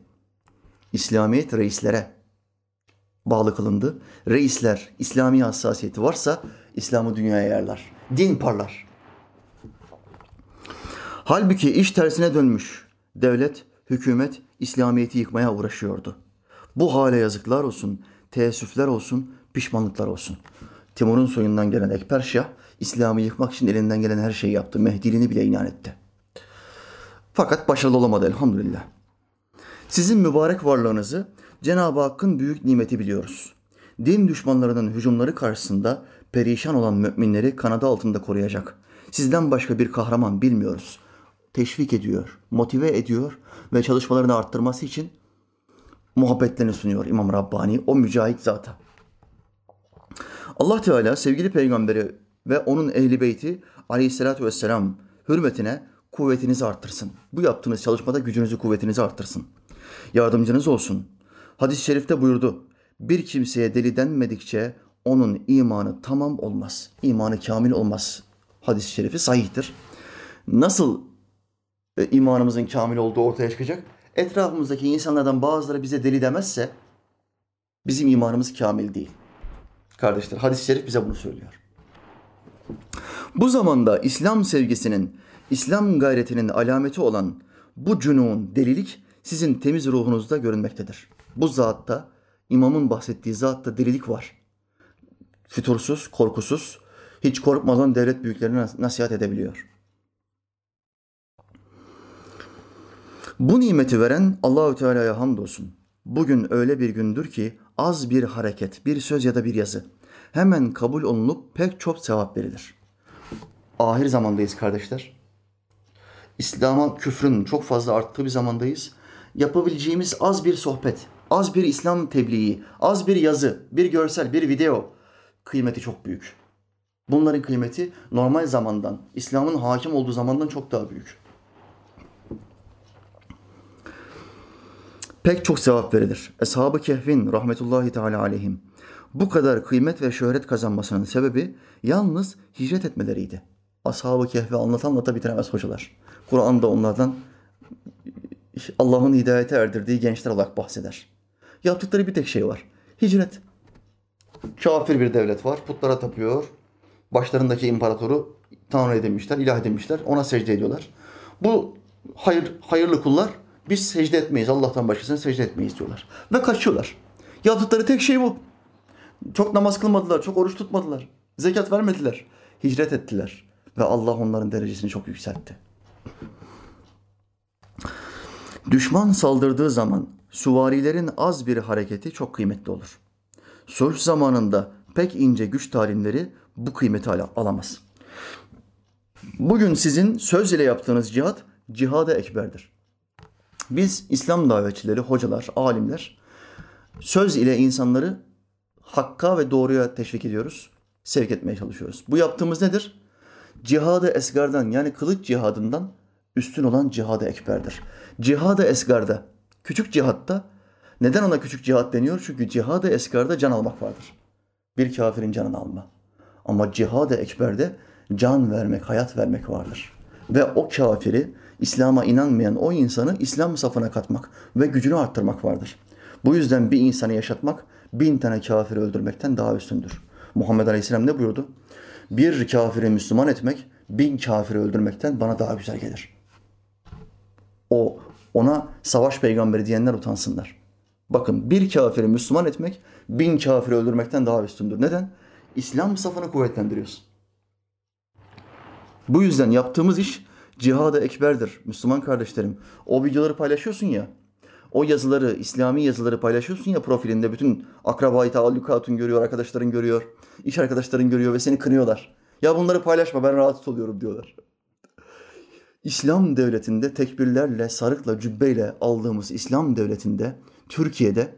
A: İslamiyet reislere, bağlı kılındı. Reisler İslami hassasiyeti varsa İslam'ı dünyaya yayarlar. Din parlar. Halbuki iş tersine dönmüş. Devlet, hükümet İslamiyet'i yıkmaya uğraşıyordu. Bu hale yazıklar olsun, teessüfler olsun, pişmanlıklar olsun. Timur'un soyundan gelen Ekber Şah, İslam'ı yıkmak için elinden gelen her şeyi yaptı. Mehdiliğini bile inan etti. Fakat başarılı olamadı elhamdülillah. Sizin mübarek varlığınızı Cenab-ı Hakk'ın büyük nimeti biliyoruz. Din düşmanlarının hücumları karşısında perişan olan müminleri kanadı altında koruyacak. Sizden başka bir kahraman bilmiyoruz. Teşvik ediyor, motive ediyor ve çalışmalarını arttırması için muhabbetlerini sunuyor İmam Rabbani o mücahit zata. Allah Teala sevgili peygamberi ve onun ehli beyti aleyhissalatü vesselam hürmetine kuvvetinizi arttırsın. Bu yaptığınız çalışmada gücünüzü, kuvvetinizi arttırsın. Yardımcınız olsun. Hadis-i şerifte buyurdu. Bir kimseye deli denmedikçe onun imanı tamam olmaz. İmanı kamil olmaz. Hadis-i şerifi sahihtir. Nasıl e, imanımızın kamil olduğu ortaya çıkacak? Etrafımızdaki insanlardan bazıları bize deli demezse bizim imanımız kamil değil. Kardeşler hadis-i şerif bize bunu söylüyor. Bu zamanda İslam sevgisinin, İslam gayretinin alameti olan bu cünun, delilik sizin temiz ruhunuzda görünmektedir. Bu zatta, imamın bahsettiği zatta delilik var. Fütursuz, korkusuz, hiç korkmadan devlet büyüklerine nasihat edebiliyor. Bu nimeti veren Allahü Teala'ya hamdolsun. Bugün öyle bir gündür ki az bir hareket, bir söz ya da bir yazı hemen kabul olunup pek çok sevap verilir. Ahir zamandayız kardeşler. İslam'a küfrün çok fazla arttığı bir zamandayız. Yapabileceğimiz az bir sohbet, az bir İslam tebliği, az bir yazı, bir görsel, bir video kıymeti çok büyük. Bunların kıymeti normal zamandan, İslam'ın hakim olduğu zamandan çok daha büyük. Pek çok sevap verilir. Eshab-ı Kehf'in rahmetullahi teala aleyhim bu kadar kıymet ve şöhret kazanmasının sebebi yalnız hicret etmeleriydi. Ashab-ı Kehf'i anlatan anlata bitiremez hocalar. Kur'an'da onlardan Allah'ın hidayete erdirdiği gençler olarak bahseder. Yaptıkları bir tek şey var. Hicret. Kafir bir devlet var. Putlara tapıyor. Başlarındaki imparatoru tanrı edinmişler, ilah edinmişler. Ona secde ediyorlar. Bu hayır, hayırlı kullar biz secde etmeyiz. Allah'tan başkasına secde etmeyiz diyorlar. Ve kaçıyorlar. Yaptıkları tek şey bu. Çok namaz kılmadılar, çok oruç tutmadılar. Zekat vermediler. Hicret ettiler. Ve Allah onların derecesini çok yükseltti. Düşman saldırdığı zaman süvarilerin az bir hareketi çok kıymetli olur. Sulh zamanında pek ince güç talimleri bu kıymeti alamaz. Bugün sizin söz ile yaptığınız cihat cihada ekberdir. Biz İslam davetçileri, hocalar, alimler söz ile insanları hakka ve doğruya teşvik ediyoruz. Sevk etmeye çalışıyoruz. Bu yaptığımız nedir? Cihadı esgardan yani kılıç cihadından üstün olan cihadı ekberdir. Cihadı esgarda, küçük cihatta neden ona küçük cihat deniyor? Çünkü cihadı esgarda can almak vardır. Bir kafirin canını alma. Ama cihadı ekberde can vermek, hayat vermek vardır. Ve o kafiri, İslam'a inanmayan o insanı İslam safına katmak ve gücünü arttırmak vardır. Bu yüzden bir insanı yaşatmak bin tane kafiri öldürmekten daha üstündür. Muhammed Aleyhisselam ne buyurdu? Bir kafiri Müslüman etmek bin kafiri öldürmekten bana daha güzel gelir. O ona savaş peygamberi diyenler utansınlar. Bakın bir kafiri Müslüman etmek bin kafiri öldürmekten daha üstündür. Neden? İslam safını kuvvetlendiriyorsun. Bu yüzden yaptığımız iş cihada ekberdir. Müslüman kardeşlerim. O videoları paylaşıyorsun ya o yazıları, İslami yazıları paylaşıyorsun ya profilinde bütün akrabayı taallukatın görüyor, arkadaşların görüyor, iş arkadaşların görüyor ve seni kınıyorlar. Ya bunları paylaşma ben rahatsız oluyorum diyorlar. İslam devletinde tekbirlerle, sarıkla, cübbeyle aldığımız İslam devletinde Türkiye'de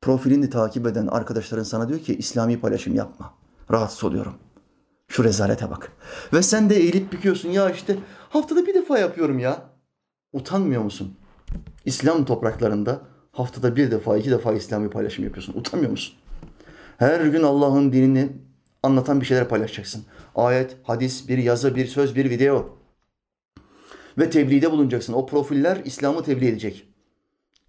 A: profilini takip eden arkadaşların sana diyor ki İslami paylaşım yapma. Rahatsız oluyorum. Şu rezalete bak. Ve sen de eğilip büküyorsun ya işte haftada bir defa yapıyorum ya. Utanmıyor musun? İslam topraklarında haftada bir defa, iki defa İslami paylaşım yapıyorsun. Utanmıyor musun? Her gün Allah'ın dinini anlatan bir şeyler paylaşacaksın. Ayet, hadis, bir yazı, bir söz, bir video. Ve tebliğde bulunacaksın. O profiller İslam'ı tebliğ edecek.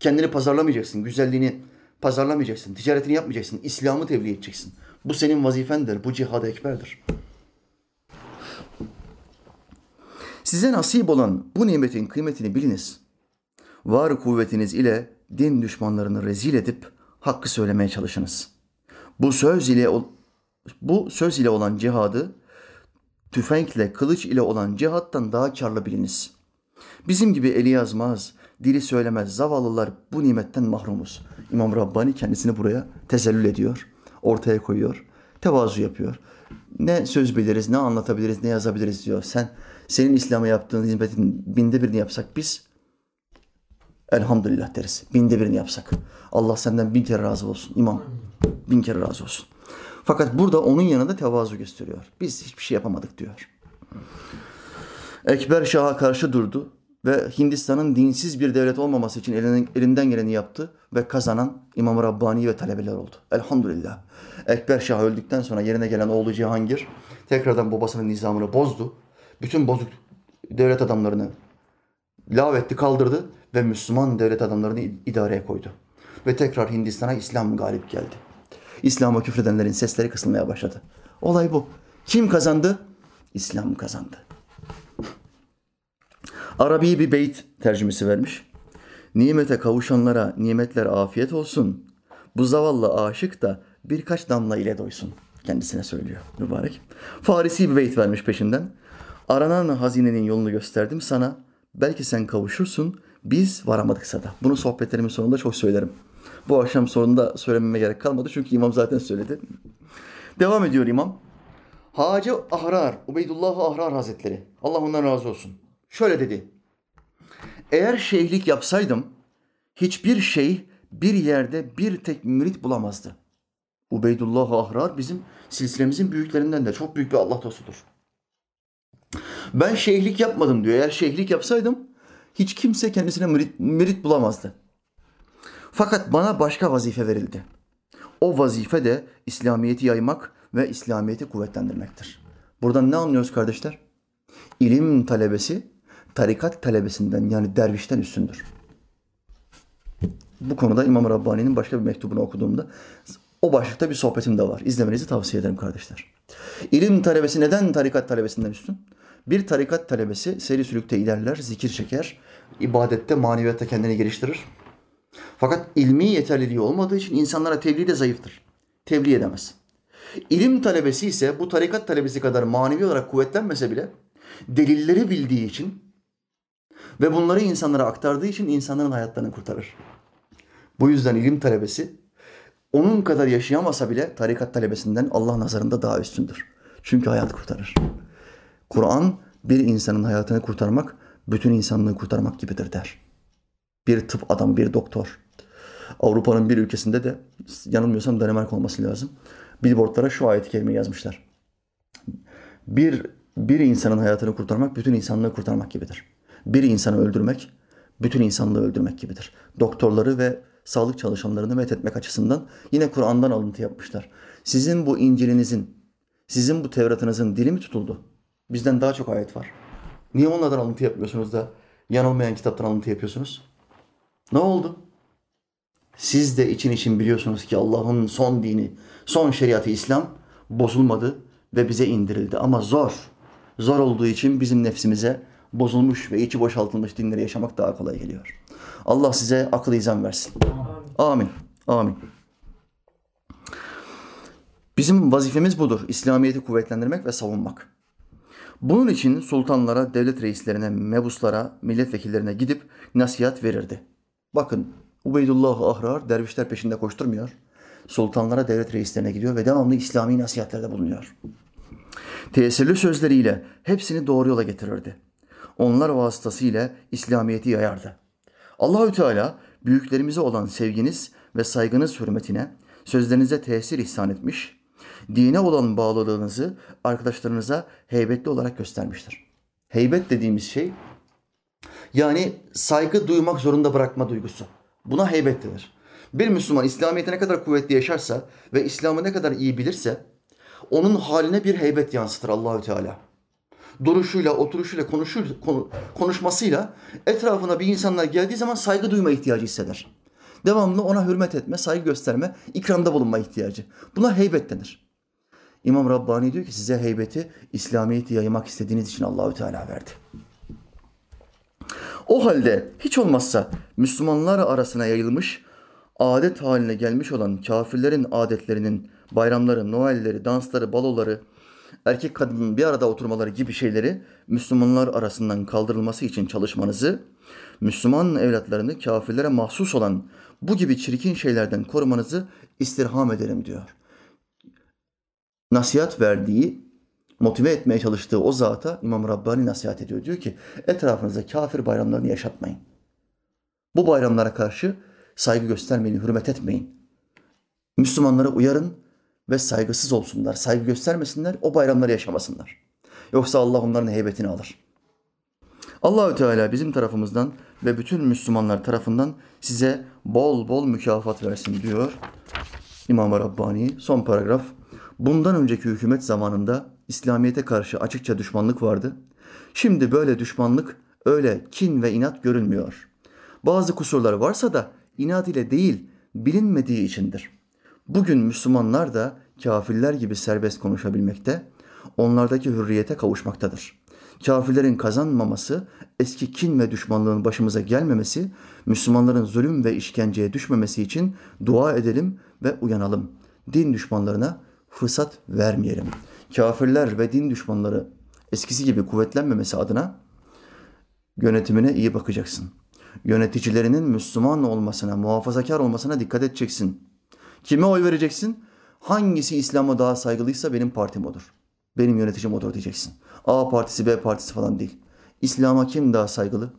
A: Kendini pazarlamayacaksın. Güzelliğini pazarlamayacaksın, ticaretini yapmayacaksın, İslam'ı tebliğ edeceksin. Bu senin vazifendir, bu cihad-ı ekberdir. Size nasip olan bu nimetin kıymetini biliniz. Var kuvvetiniz ile din düşmanlarını rezil edip hakkı söylemeye çalışınız. Bu söz ile bu söz ile olan cihadı tüfekle, kılıç ile olan cihattan daha karlı biliniz. Bizim gibi eli yazmaz, dili söylemez zavallılar bu nimetten mahrumuz. İmam Rabbani kendisini buraya tezellül ediyor, ortaya koyuyor, tevazu yapıyor. Ne söz biliriz, ne anlatabiliriz, ne yazabiliriz diyor. Sen, senin İslam'a yaptığın hizmetin binde birini yapsak biz, elhamdülillah deriz. Binde birini yapsak. Allah senden bin kere razı olsun imam. Bin kere razı olsun. Fakat burada onun yanında tevazu gösteriyor. Biz hiçbir şey yapamadık diyor. Ekber Şah'a karşı durdu ve Hindistan'ın dinsiz bir devlet olmaması için elinden, elinden geleni yaptı ve kazanan İmam Rabbani ve talebeler oldu. Elhamdülillah. Ekber Şah öldükten sonra yerine gelen oğlu Cihangir tekrardan babasının nizamını bozdu. Bütün bozuk devlet adamlarını lağvetti, kaldırdı ve Müslüman devlet adamlarını idareye koydu. Ve tekrar Hindistan'a İslam galip geldi. İslam'a küfredenlerin sesleri kısılmaya başladı. Olay bu. Kim kazandı? İslam kazandı. Arabi bir beyt tercümesi vermiş. Nimete kavuşanlara nimetler afiyet olsun. Bu zavallı aşık da birkaç damla ile doysun. Kendisine söylüyor mübarek. Farisi bir beyt vermiş peşinden. Aranan hazinenin yolunu gösterdim sana. Belki sen kavuşursun. Biz varamadıksa da. Bunu sohbetlerimin sonunda çok söylerim. Bu akşam sonunda söylememe gerek kalmadı çünkü imam zaten söyledi. Devam ediyor imam. Hacı Ahrar, Ubeydullah Ahrar Hazretleri. Allah ondan razı olsun. Şöyle dedi. Eğer şeyhlik yapsaydım hiçbir şey bir yerde bir tek mürit bulamazdı. Ubeydullah Ahrar bizim silsilemizin büyüklerinden de çok büyük bir Allah dostudur. Ben şeyhlik yapmadım diyor. Eğer şeyhlik yapsaydım hiç kimse kendisine mürit, mürit bulamazdı. Fakat bana başka vazife verildi. O vazife de İslamiyet'i yaymak ve İslamiyet'i kuvvetlendirmektir. Buradan ne anlıyoruz kardeşler? İlim talebesi tarikat talebesinden yani dervişten üstündür. Bu konuda İmam Rabbani'nin başka bir mektubunu okuduğumda o başlıkta bir sohbetim de var. İzlemenizi tavsiye ederim kardeşler. İlim talebesi neden tarikat talebesinden üstün? Bir tarikat talebesi seri sülükte ilerler, zikir çeker, ibadette, maneviyatta kendini geliştirir. Fakat ilmi yeterliliği olmadığı için insanlara tebliğ de zayıftır. Tebliğ edemez. İlim talebesi ise bu tarikat talebesi kadar manevi olarak kuvvetlenmese bile delilleri bildiği için ve bunları insanlara aktardığı için insanların hayatlarını kurtarır. Bu yüzden ilim talebesi onun kadar yaşayamasa bile tarikat talebesinden Allah nazarında daha üstündür. Çünkü hayat kurtarır. Kur'an bir insanın hayatını kurtarmak, bütün insanlığı kurtarmak gibidir der. Bir tıp adamı, bir doktor. Avrupa'nın bir ülkesinde de yanılmıyorsam Danimarka olması lazım. Billboardlara şu ayet-i kerime yazmışlar. Bir, bir insanın hayatını kurtarmak, bütün insanlığı kurtarmak gibidir. Bir insanı öldürmek, bütün insanlığı öldürmek gibidir. Doktorları ve sağlık çalışanlarını met etmek açısından yine Kur'an'dan alıntı yapmışlar. Sizin bu İncil'inizin, sizin bu Tevrat'ınızın dili mi tutuldu? Bizden daha çok ayet var. Niye onlardan alıntı yapmıyorsunuz da yanılmayan kitaptan alıntı yapıyorsunuz? Ne oldu? Siz de için için biliyorsunuz ki Allah'ın son dini, son şeriatı İslam bozulmadı ve bize indirildi. Ama zor. Zor olduğu için bizim nefsimize bozulmuş ve içi boşaltılmış dinleri yaşamak daha kolay geliyor. Allah size akıl izan versin. Amin. Amin. Bizim vazifemiz budur. İslamiyet'i kuvvetlendirmek ve savunmak. Bunun için sultanlara, devlet reislerine, mebuslara, milletvekillerine gidip nasihat verirdi. Bakın Ubeydullah Ahrar dervişler peşinde koşturmuyor. Sultanlara, devlet reislerine gidiyor ve devamlı İslami nasihatlerde bulunuyor. Tesirli sözleriyle hepsini doğru yola getirirdi. Onlar vasıtasıyla İslamiyet'i yayardı. Allahü Teala büyüklerimize olan sevginiz ve saygınız hürmetine sözlerinize tesir ihsan etmiş, dine olan bağlılığınızı arkadaşlarınıza heybetli olarak göstermiştir. Heybet dediğimiz şey yani saygı duymak zorunda bırakma duygusu. Buna heybet denir. Bir Müslüman İslamiyet'e ne kadar kuvvetli yaşarsa ve İslam'ı ne kadar iyi bilirse onun haline bir heybet yansıtır Allahü Teala. Duruşuyla, oturuşuyla, konuşur, konu, konuşmasıyla etrafına bir insanlar geldiği zaman saygı duyma ihtiyacı hisseder. Devamlı ona hürmet etme, saygı gösterme, ikramda bulunma ihtiyacı. Buna heybet denir. İmam Rabbani diyor ki size heybeti, İslamiyet'i yaymak istediğiniz için Allahü Teala verdi. O halde hiç olmazsa Müslümanlar arasına yayılmış, adet haline gelmiş olan kafirlerin adetlerinin, bayramları, Noelleri, dansları, baloları, erkek kadının bir arada oturmaları gibi şeyleri Müslümanlar arasından kaldırılması için çalışmanızı, Müslüman evlatlarını kafirlere mahsus olan bu gibi çirkin şeylerden korumanızı istirham ederim diyor. Nasihat verdiği, motive etmeye çalıştığı o zata İmam Rabbani nasihat ediyor. Diyor ki etrafınızda kafir bayramlarını yaşatmayın. Bu bayramlara karşı saygı göstermeyin, hürmet etmeyin. Müslümanlara uyarın ve saygısız olsunlar, saygı göstermesinler, o bayramları yaşamasınlar. Yoksa Allah onların heybetini alır. Allahü Teala bizim tarafımızdan ve bütün Müslümanlar tarafından size bol bol mükafat versin diyor İmam Rabbani. Son paragraf. Bundan önceki hükümet zamanında İslamiyete karşı açıkça düşmanlık vardı. Şimdi böyle düşmanlık öyle kin ve inat görünmüyor. Bazı kusurlar varsa da inat ile değil bilinmediği içindir. Bugün Müslümanlar da kafirler gibi serbest konuşabilmekte, onlardaki hürriyete kavuşmaktadır. Kafirlerin kazanmaması, eski kin ve düşmanlığın başımıza gelmemesi, Müslümanların zulüm ve işkenceye düşmemesi için dua edelim ve uyanalım. Din düşmanlarına fırsat vermeyelim. Kafirler ve din düşmanları eskisi gibi kuvvetlenmemesi adına yönetimine iyi bakacaksın. Yöneticilerinin Müslüman olmasına, muhafazakar olmasına dikkat edeceksin. Kime oy vereceksin? Hangisi İslam'a daha saygılıysa benim partim odur. Benim yöneticim odur diyeceksin. A partisi, B partisi falan değil. İslam'a kim daha saygılı?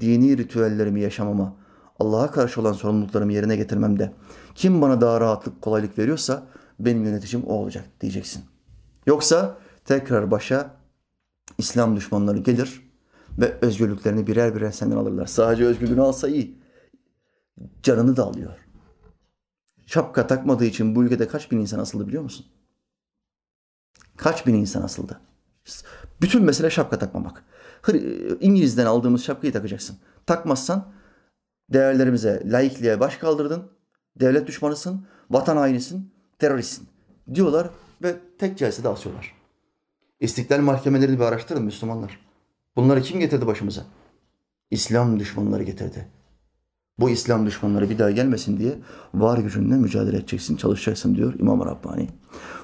A: Dini ritüellerimi yaşamama, Allah'a karşı olan sorumluluklarımı yerine getirmemde kim bana daha rahatlık, kolaylık veriyorsa benim yöneticim o olacak diyeceksin. Yoksa tekrar başa İslam düşmanları gelir ve özgürlüklerini birer birer senden alırlar. Sadece özgürlüğünü alsa iyi. Canını da alıyor. Şapka takmadığı için bu ülkede kaç bin insan asıldı biliyor musun? Kaç bin insan asıldı? Bütün mesele şapka takmamak. İngiliz'den aldığımız şapkayı takacaksın. Takmazsan değerlerimize, laikliğe baş kaldırdın. Devlet düşmanısın, vatan hainisin, teröristsin diyorlar ve tek celsede asıyorlar. İstiklal mahkemelerini bir araştırın Müslümanlar. Bunları kim getirdi başımıza? İslam düşmanları getirdi. Bu İslam düşmanları bir daha gelmesin diye var gücünle mücadele edeceksin, çalışacaksın diyor İmam Rabbani.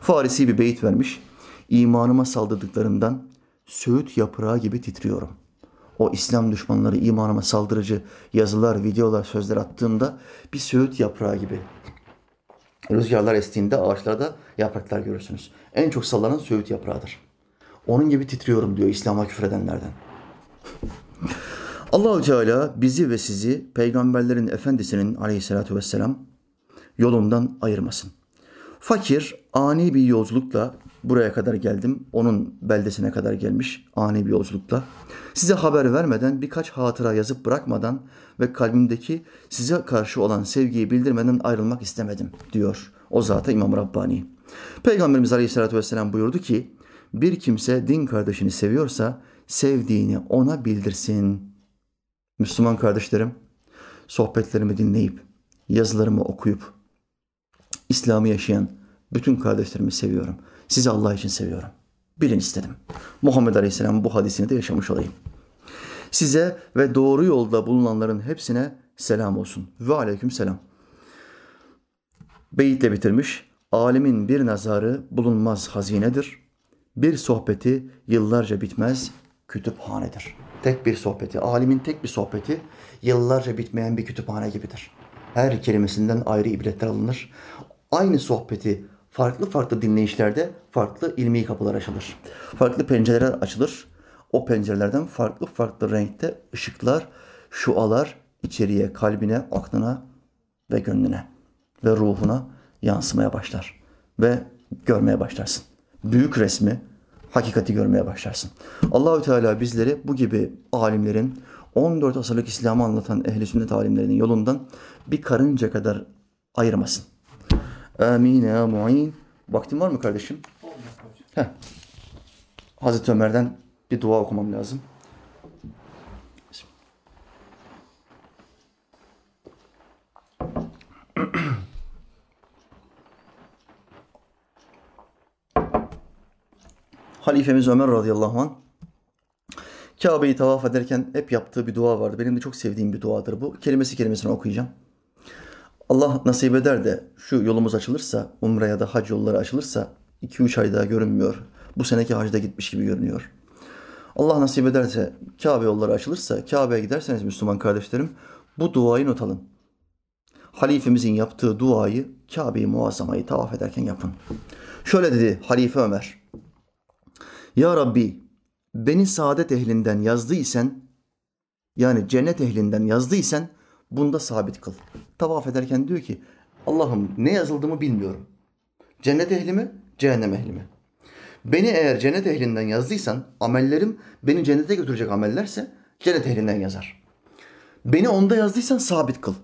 A: Farisi bir beyit vermiş. İmanıma saldırdıklarından söğüt yaprağı gibi titriyorum. O İslam düşmanları imanıma saldırıcı yazılar, videolar, sözler attığımda bir söğüt yaprağı gibi. Rüzgarlar estiğinde ağaçlarda yapraklar görürsünüz. En çok sallanan söğüt yaprağıdır. Onun gibi titriyorum diyor İslam'a küfredenlerden. Allahü Teala bizi ve sizi peygamberlerin efendisinin aleyhissalatü vesselam yolundan ayırmasın. Fakir ani bir yolculukla buraya kadar geldim. Onun beldesine kadar gelmiş ani bir yolculukla. Size haber vermeden birkaç hatıra yazıp bırakmadan ve kalbimdeki size karşı olan sevgiyi bildirmeden ayrılmak istemedim diyor o zata İmam Rabbani. Peygamberimiz Aleyhisselatü Vesselam buyurdu ki bir kimse din kardeşini seviyorsa sevdiğini ona bildirsin. Müslüman kardeşlerim, sohbetlerimi dinleyip, yazılarımı okuyup, İslam'ı yaşayan bütün kardeşlerimi seviyorum. Sizi Allah için seviyorum. Bilin istedim. Muhammed Aleyhisselam bu hadisini de yaşamış olayım. Size ve doğru yolda bulunanların hepsine selam olsun. Ve aleyküm selam. Beyitle bitirmiş. Alimin bir nazarı bulunmaz hazinedir. Bir sohbeti yıllarca bitmez kütüphanedir. Tek bir sohbeti, alimin tek bir sohbeti yıllarca bitmeyen bir kütüphane gibidir. Her kelimesinden ayrı ibretler alınır. Aynı sohbeti farklı farklı dinleyişlerde farklı ilmi kapılar açılır. Farklı pencereler açılır. O pencerelerden farklı farklı renkte ışıklar, şualar içeriye, kalbine, aklına ve gönlüne ve ruhuna yansımaya başlar. Ve görmeye başlarsın. Büyük resmi, hakikati görmeye başlarsın. Allahü Teala bizleri bu gibi alimlerin 14 asırlık İslam'ı anlatan ehli sünnet alimlerinin yolundan bir karınca kadar ayırmasın. Amin ya mu'in. Vaktin var mı kardeşim? Heh. Hazreti Ömer'den bir dua okumam lazım. Bismillah. Halifemiz Ömer radıyallahu anh Kabe'yi tavaf ederken hep yaptığı bir dua vardı. Benim de çok sevdiğim bir duadır bu. Kelimesi kelimesine okuyacağım. Allah nasip eder de şu yolumuz açılırsa, umre ya da hac yolları açılırsa 2-3 ay daha görünmüyor. Bu seneki hacda gitmiş gibi görünüyor. Allah nasip ederse Kabe yolları açılırsa, Kabe'ye giderseniz Müslüman kardeşlerim bu duayı not alın. Halifemizin yaptığı duayı Kabe-i Muazzama'yı tavaf ederken yapın. Şöyle dedi Halife Ömer. Ya Rabbi beni saadet ehlinden yazdıysen yani cennet ehlinden yazdıysan bunda sabit kıl. Tavaf ederken diyor ki Allah'ım ne yazıldığımı bilmiyorum. Cennet ehli mi, cehennem ehli mi? Beni eğer cennet ehlinden yazdıysan amellerim beni cennete götürecek amellerse cennet ehlinden yazar. Beni onda yazdıysan sabit kıl.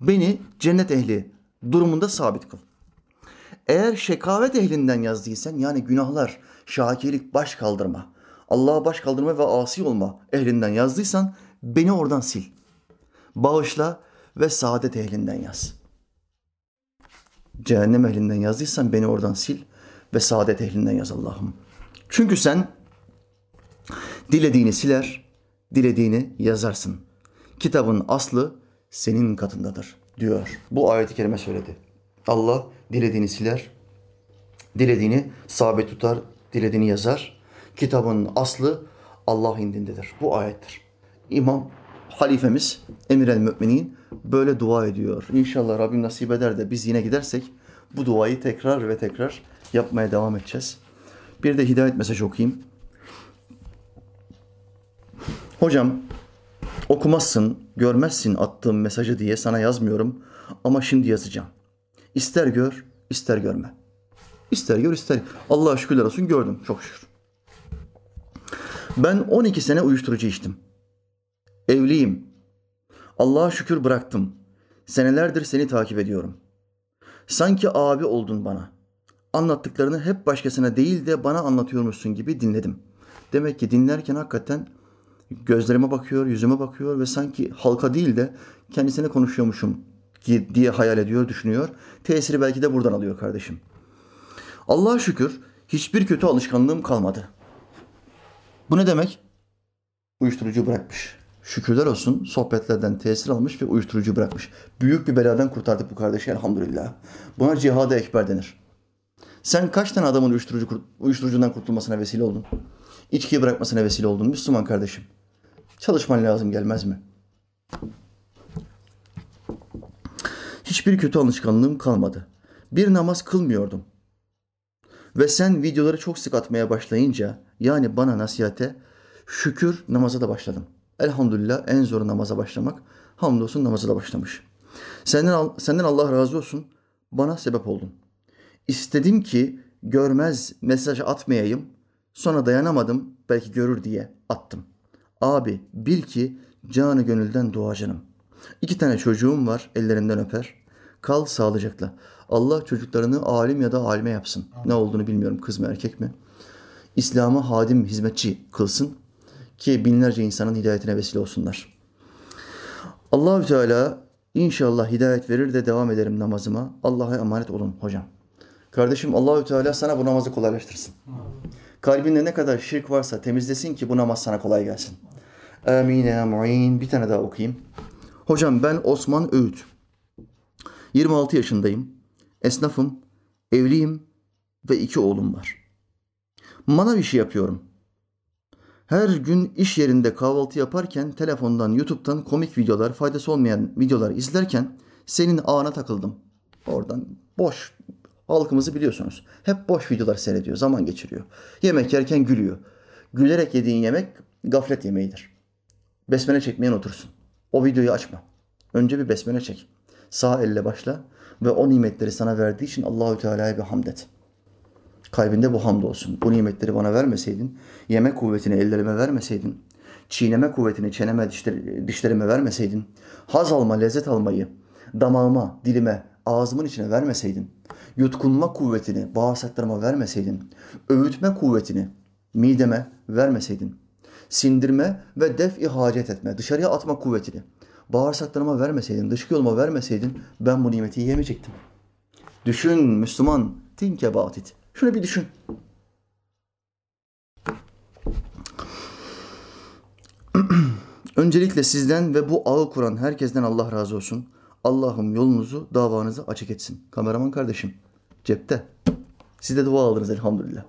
A: Beni cennet ehli durumunda sabit kıl. Eğer şekavet ehlinden yazdıysan yani günahlar, şakirlik, baş kaldırma, Allah'a baş kaldırma ve asi olma ehlinden yazdıysan beni oradan sil. Bağışla ve saadet ehlinden yaz. Cehennem ehlinden yazdıysan beni oradan sil ve saadet ehlinden yaz Allah'ım. Çünkü sen dilediğini siler, dilediğini yazarsın. Kitabın aslı senin katındadır diyor. Bu ayeti kerime söyledi. Allah dilediğini siler, dilediğini sabit tutar, dilediğini yazar. Kitabın aslı Allah indindedir. Bu ayettir. İmam halifemiz Emir el Müminin böyle dua ediyor. İnşallah Rabbim nasip eder de biz yine gidersek bu duayı tekrar ve tekrar yapmaya devam edeceğiz. Bir de hidayet mesajı okuyayım. Hocam okumazsın, görmezsin attığım mesajı diye sana yazmıyorum ama şimdi yazacağım. İster gör, ister görme. İster gör, ister. Allah'a şükürler olsun gördüm çok şükür. Ben 12 sene uyuşturucu içtim. Evliyim. Allah'a şükür bıraktım. Senelerdir seni takip ediyorum. Sanki abi oldun bana. Anlattıklarını hep başkasına değil de bana anlatıyormuşsun gibi dinledim. Demek ki dinlerken hakikaten gözlerime bakıyor, yüzüme bakıyor ve sanki halka değil de kendisine konuşuyormuşum diye hayal ediyor, düşünüyor. Tesiri belki de buradan alıyor kardeşim. Allah'a şükür hiçbir kötü alışkanlığım kalmadı. Bu ne demek? Uyuşturucu bırakmış. Şükürler olsun sohbetlerden tesir almış ve uyuşturucu bırakmış. Büyük bir beladan kurtardık bu kardeşi elhamdülillah. Buna cihada ekber denir. Sen kaç tane adamın uyuşturucu, uyuşturucundan kurtulmasına vesile oldun? İçkiyi bırakmasına vesile oldun Müslüman kardeşim. Çalışman lazım gelmez mi? Hiçbir kötü alışkanlığım kalmadı. Bir namaz kılmıyordum. Ve sen videoları çok sık atmaya başlayınca yani bana nasihate şükür namaza da başladım. Elhamdülillah en zoru namaza başlamak. Hamdolsun namaza da başlamış. Senden, senden Allah razı olsun. Bana sebep oldun. İstedim ki görmez mesaj atmayayım. Sonra dayanamadım belki görür diye attım. Abi bil ki canı gönülden duacınım. İki tane çocuğum var ellerinden öper. Kal sağlıcakla. Allah çocuklarını alim ya da alime yapsın. Ne olduğunu bilmiyorum kız mı erkek mi. İslam'a hadim hizmetçi kılsın ki binlerce insanın hidayetine vesile olsunlar. Allahü Teala inşallah hidayet verir de devam ederim namazıma. Allah'a emanet olun hocam. Kardeşim Allahü Teala sana bu namazı kolaylaştırsın. Kalbinde ne kadar şirk varsa temizlesin ki bu namaz sana kolay gelsin. Amin ya mu'in. Bir tane daha okuyayım. Hocam ben Osman Öğüt. 26 yaşındayım. Esnafım, evliyim ve iki oğlum var. Manav işi yapıyorum. Her gün iş yerinde kahvaltı yaparken telefondan, YouTube'dan komik videolar, faydası olmayan videolar izlerken senin ağına takıldım. Oradan boş halkımızı biliyorsunuz. Hep boş videolar seyrediyor, zaman geçiriyor. Yemek yerken gülüyor. Gülerek yediğin yemek gaflet yemeğidir. Besmele çekmeyen otursun. O videoyu açma. Önce bir besmele çek. Sağ elle başla ve o nimetleri sana verdiği için Allahü Teala'ya bir hamd et. Kalbinde bu hamd olsun. Bu nimetleri bana vermeseydin, yeme kuvvetini ellerime vermeseydin, çiğneme kuvvetini çeneme, dişlerime vermeseydin, haz alma, lezzet almayı damağıma, dilime, ağzımın içine vermeseydin, yutkunma kuvvetini bağırsaklarıma vermeseydin, öğütme kuvvetini mideme vermeseydin, sindirme ve def-i etme, dışarıya atma kuvvetini, bağırsaklarıma vermeseydin, dışkı yoluma vermeseydin ben bu nimeti yiyemeyecektim. Düşün Müslüman. Think about it. Şunu bir düşün. Öncelikle sizden ve bu ağı kuran herkesten Allah razı olsun. Allah'ım yolunuzu, davanızı açık etsin. Kameraman kardeşim cepte. Siz de dua aldınız elhamdülillah.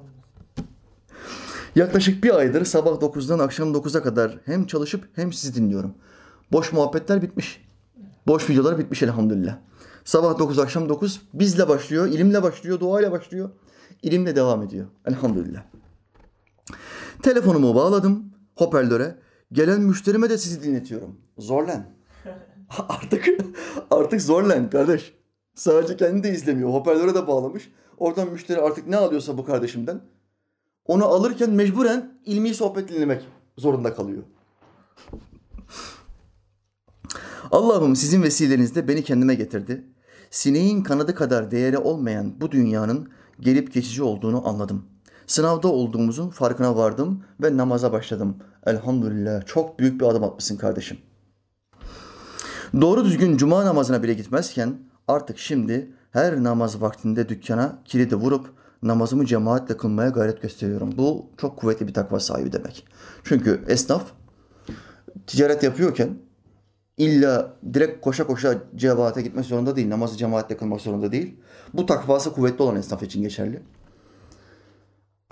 A: Yaklaşık bir aydır sabah 9'dan akşam 9'a kadar hem çalışıp hem sizi dinliyorum. Boş muhabbetler bitmiş. Boş videolar bitmiş elhamdülillah. Sabah 9 akşam 9 bizle başlıyor, ilimle başlıyor, duayla başlıyor. İlimle devam ediyor. Elhamdülillah. Telefonumu bağladım hoparlöre. Gelen müşterime de sizi dinletiyorum. Zorlan. artık artık zorlan kardeş. Sadece kendi de izlemiyor. Hoparlöre de bağlamış. Oradan müşteri artık ne alıyorsa bu kardeşimden onu alırken mecburen ilmi sohbet dinlemek zorunda kalıyor. Allah'ım sizin vesilenizde beni kendime getirdi. Sineğin kanadı kadar değeri olmayan bu dünyanın gelip geçici olduğunu anladım. Sınavda olduğumuzun farkına vardım ve namaza başladım. Elhamdülillah çok büyük bir adım atmışsın kardeşim. Doğru düzgün cuma namazına bile gitmezken artık şimdi her namaz vaktinde dükkana kilidi vurup namazımı cemaatle kılmaya gayret gösteriyorum. Bu çok kuvvetli bir takva sahibi demek. Çünkü esnaf ticaret yapıyorken illa direkt koşa koşa cemaate gitmek zorunda değil. Namazı cemaatle kılmak zorunda değil. Bu takvası kuvvetli olan esnaf için geçerli.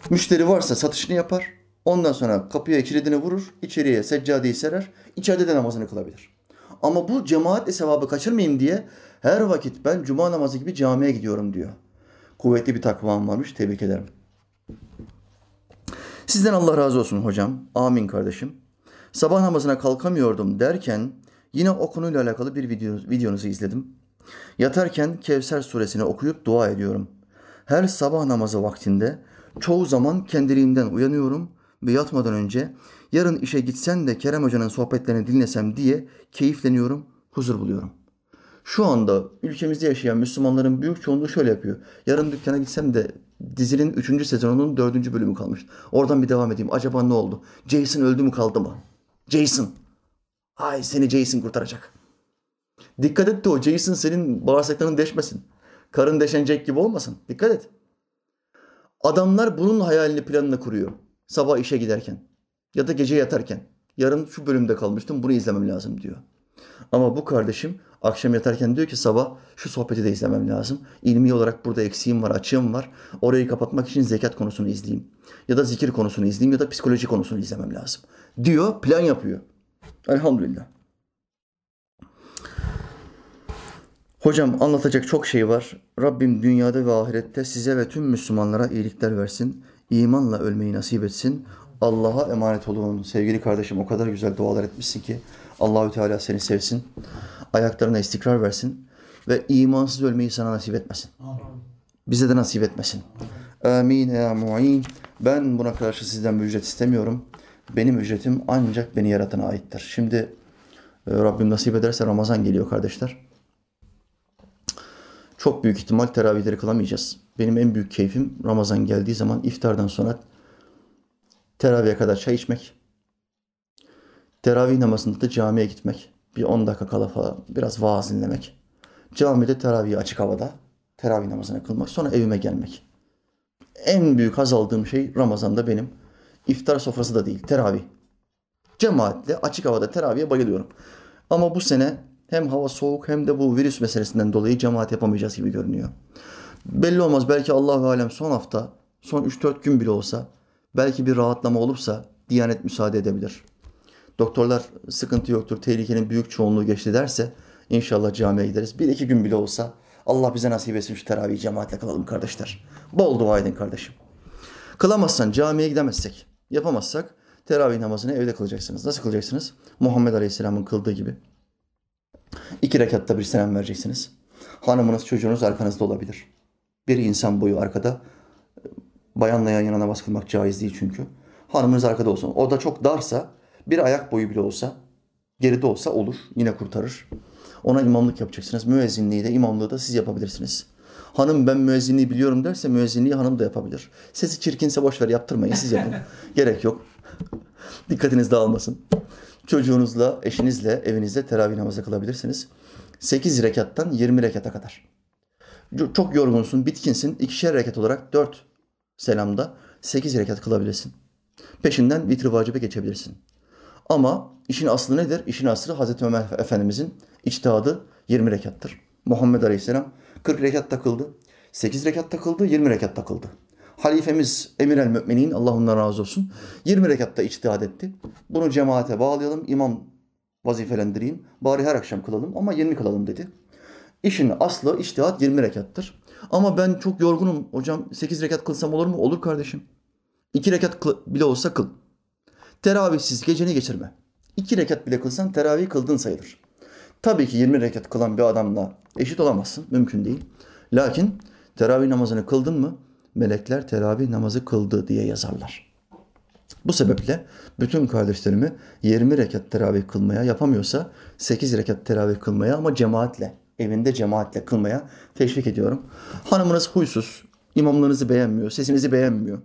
A: Müşteri varsa satışını yapar. Ondan sonra kapıya kilidini vurur. içeriye seccadeyi serer. içeride de namazını kılabilir. Ama bu cemaatle sevabı kaçırmayayım diye her vakit ben cuma namazı gibi camiye gidiyorum diyor. Kuvvetli bir takvam varmış. Tebrik ederim. Sizden Allah razı olsun hocam. Amin kardeşim. Sabah namazına kalkamıyordum derken yine o konuyla alakalı bir video, videonuzu izledim. Yatarken Kevser suresini okuyup dua ediyorum. Her sabah namazı vaktinde çoğu zaman kendiliğimden uyanıyorum ve yatmadan önce yarın işe gitsen de Kerem Hoca'nın sohbetlerini dinlesem diye keyifleniyorum, huzur buluyorum. Şu anda ülkemizde yaşayan Müslümanların büyük çoğunluğu şöyle yapıyor. Yarın dükkana gitsem de dizinin 3. sezonunun 4. bölümü kalmış. Oradan bir devam edeyim. Acaba ne oldu? Jason öldü mü kaldı mı? Jason. Ay seni Jason kurtaracak. Dikkat et de o Jason senin bağırsaklarını deşmesin. Karın deşen Jack gibi olmasın. Dikkat et. Adamlar bunun hayalini planını kuruyor. Sabah işe giderken ya da gece yatarken. Yarın şu bölümde kalmıştım bunu izlemem lazım diyor. Ama bu kardeşim akşam yatarken diyor ki sabah şu sohbeti de izlemem lazım. İlmi olarak burada eksiğim var, açığım var. Orayı kapatmak için zekat konusunu izleyeyim. Ya da zikir konusunu izleyeyim ya da psikoloji konusunu izlemem lazım. Diyor, plan yapıyor. Elhamdülillah. Hocam anlatacak çok şey var. Rabbim dünyada ve ahirette size ve tüm Müslümanlara iyilikler versin. İmanla ölmeyi nasip etsin. Allah'a emanet olun. Sevgili kardeşim o kadar güzel dualar etmişsin ki Allahü Teala seni sevsin. Ayaklarına istikrar versin ve imansız ölmeyi sana nasip etmesin. Bize de nasip etmesin. Amin ya mu'in. Ben buna karşı sizden bir ücret istemiyorum. Benim ücretim ancak beni yaratana aittir. Şimdi e, Rabbim nasip ederse Ramazan geliyor kardeşler. Çok büyük ihtimal teravihleri kılamayacağız. Benim en büyük keyfim Ramazan geldiği zaman iftardan sonra teravihe kadar çay içmek, teravih namazında da camiye gitmek, bir 10 dakika kala falan biraz vaaz dinlemek, camide teravihi açık havada teravih namazını kılmak, sonra evime gelmek. En büyük haz aldığım şey Ramazan'da benim iftar sofrası da değil, teravih. Cemaatle açık havada teravihe bayılıyorum. Ama bu sene hem hava soğuk hem de bu virüs meselesinden dolayı cemaat yapamayacağız gibi görünüyor. Belli olmaz belki Allah alem son hafta, son 3-4 gün bile olsa belki bir rahatlama olursa Diyanet müsaade edebilir. Doktorlar sıkıntı yoktur, tehlikenin büyük çoğunluğu geçti derse inşallah camiye gideriz. Bir iki gün bile olsa Allah bize nasip etsin şu teravih cemaatle kılalım kardeşler. Bol dua edin kardeşim. Kılamazsan camiye gidemezsek, yapamazsak teravih namazını evde kılacaksınız. Nasıl kılacaksınız? Muhammed Aleyhisselam'ın kıldığı gibi. İki rekatta bir selam vereceksiniz. Hanımınız, çocuğunuz arkanızda olabilir. Bir insan boyu arkada. Bayanla yan yana namaz kılmak caiz değil çünkü. Hanımınız arkada olsun. O da çok darsa bir ayak boyu bile olsa geride olsa olur. Yine kurtarır. Ona imamlık yapacaksınız. Müezzinliği de imamlığı da siz yapabilirsiniz. Hanım ben müezzinliği biliyorum derse müezzinliği hanım da yapabilir. Sesi çirkinse boş ver yaptırmayın siz yapın. Gerek yok. Dikkatiniz dağılmasın. Çocuğunuzla, eşinizle, evinizde teravih namazı kılabilirsiniz. 8 rekattan 20 rekata kadar. Çok yorgunsun, bitkinsin. ikişer rekat olarak 4 selamda 8 rekat kılabilirsin. Peşinden vitri vacibe geçebilirsin. Ama işin aslı nedir? İşin aslı Hazreti Ömer Efendimizin içtihadı 20 rekattır. Muhammed Aleyhisselam 40 rekat takıldı. 8 rekat takıldı, 20 rekat takıldı. Halifemiz Emir el Müminin, Allah ondan razı olsun, 20 rekatta içtihad etti. Bunu cemaate bağlayalım, imam vazifelendireyim. Bari her akşam kılalım ama 20 kılalım dedi. İşin aslı içtihat 20 rekattır. Ama ben çok yorgunum hocam 8 rekat kılsam olur mu? Olur kardeşim. 2 rekat bile olsa kıl. Teravihsiz geceni geçirme. 2 rekat bile kılsan teravih kıldın sayılır. Tabii ki 20 rekat kılan bir adamla eşit olamazsın. Mümkün değil. Lakin teravih namazını kıldın mı melekler teravih namazı kıldı diye yazarlar. Bu sebeple bütün kardeşlerimi 20 rekat teravih kılmaya yapamıyorsa 8 rekat teravih kılmaya ama cemaatle, evinde cemaatle kılmaya teşvik ediyorum. Hanımınız huysuz, imamlarınızı beğenmiyor, sesinizi beğenmiyor.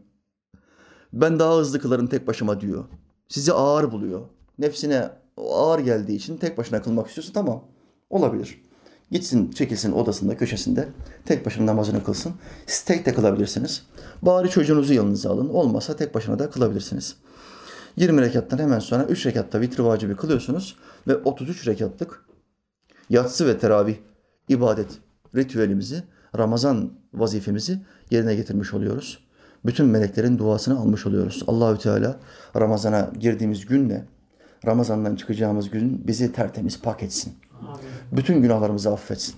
A: Ben daha hızlı kılarım tek başıma diyor. Sizi ağır buluyor. Nefsine ağır geldiği için tek başına kılmak istiyorsa tamam olabilir. Gitsin çekilsin odasında köşesinde tek başına namazını kılsın. Siz tek de kılabilirsiniz. Bari çocuğunuzu yanınıza alın. Olmasa tek başına da kılabilirsiniz. 20 rekattan hemen sonra 3 rekatta vitri vacibi kılıyorsunuz ve 33 rekatlık yatsı ve teravih ibadet ritüelimizi, Ramazan vazifemizi yerine getirmiş oluyoruz. Bütün meleklerin duasını almış oluyoruz. Allahü Teala Ramazana girdiğimiz günle Ramazan'dan çıkacağımız gün bizi tertemiz pak etsin. Bütün günahlarımızı affetsin.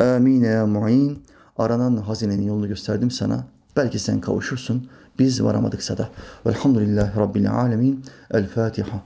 A: Amin ya mu'in. Aranan hazinenin yolunu gösterdim sana. Belki sen kavuşursun. Biz varamadıksa da. Velhamdülillahi Rabbil alemin. El Fatiha.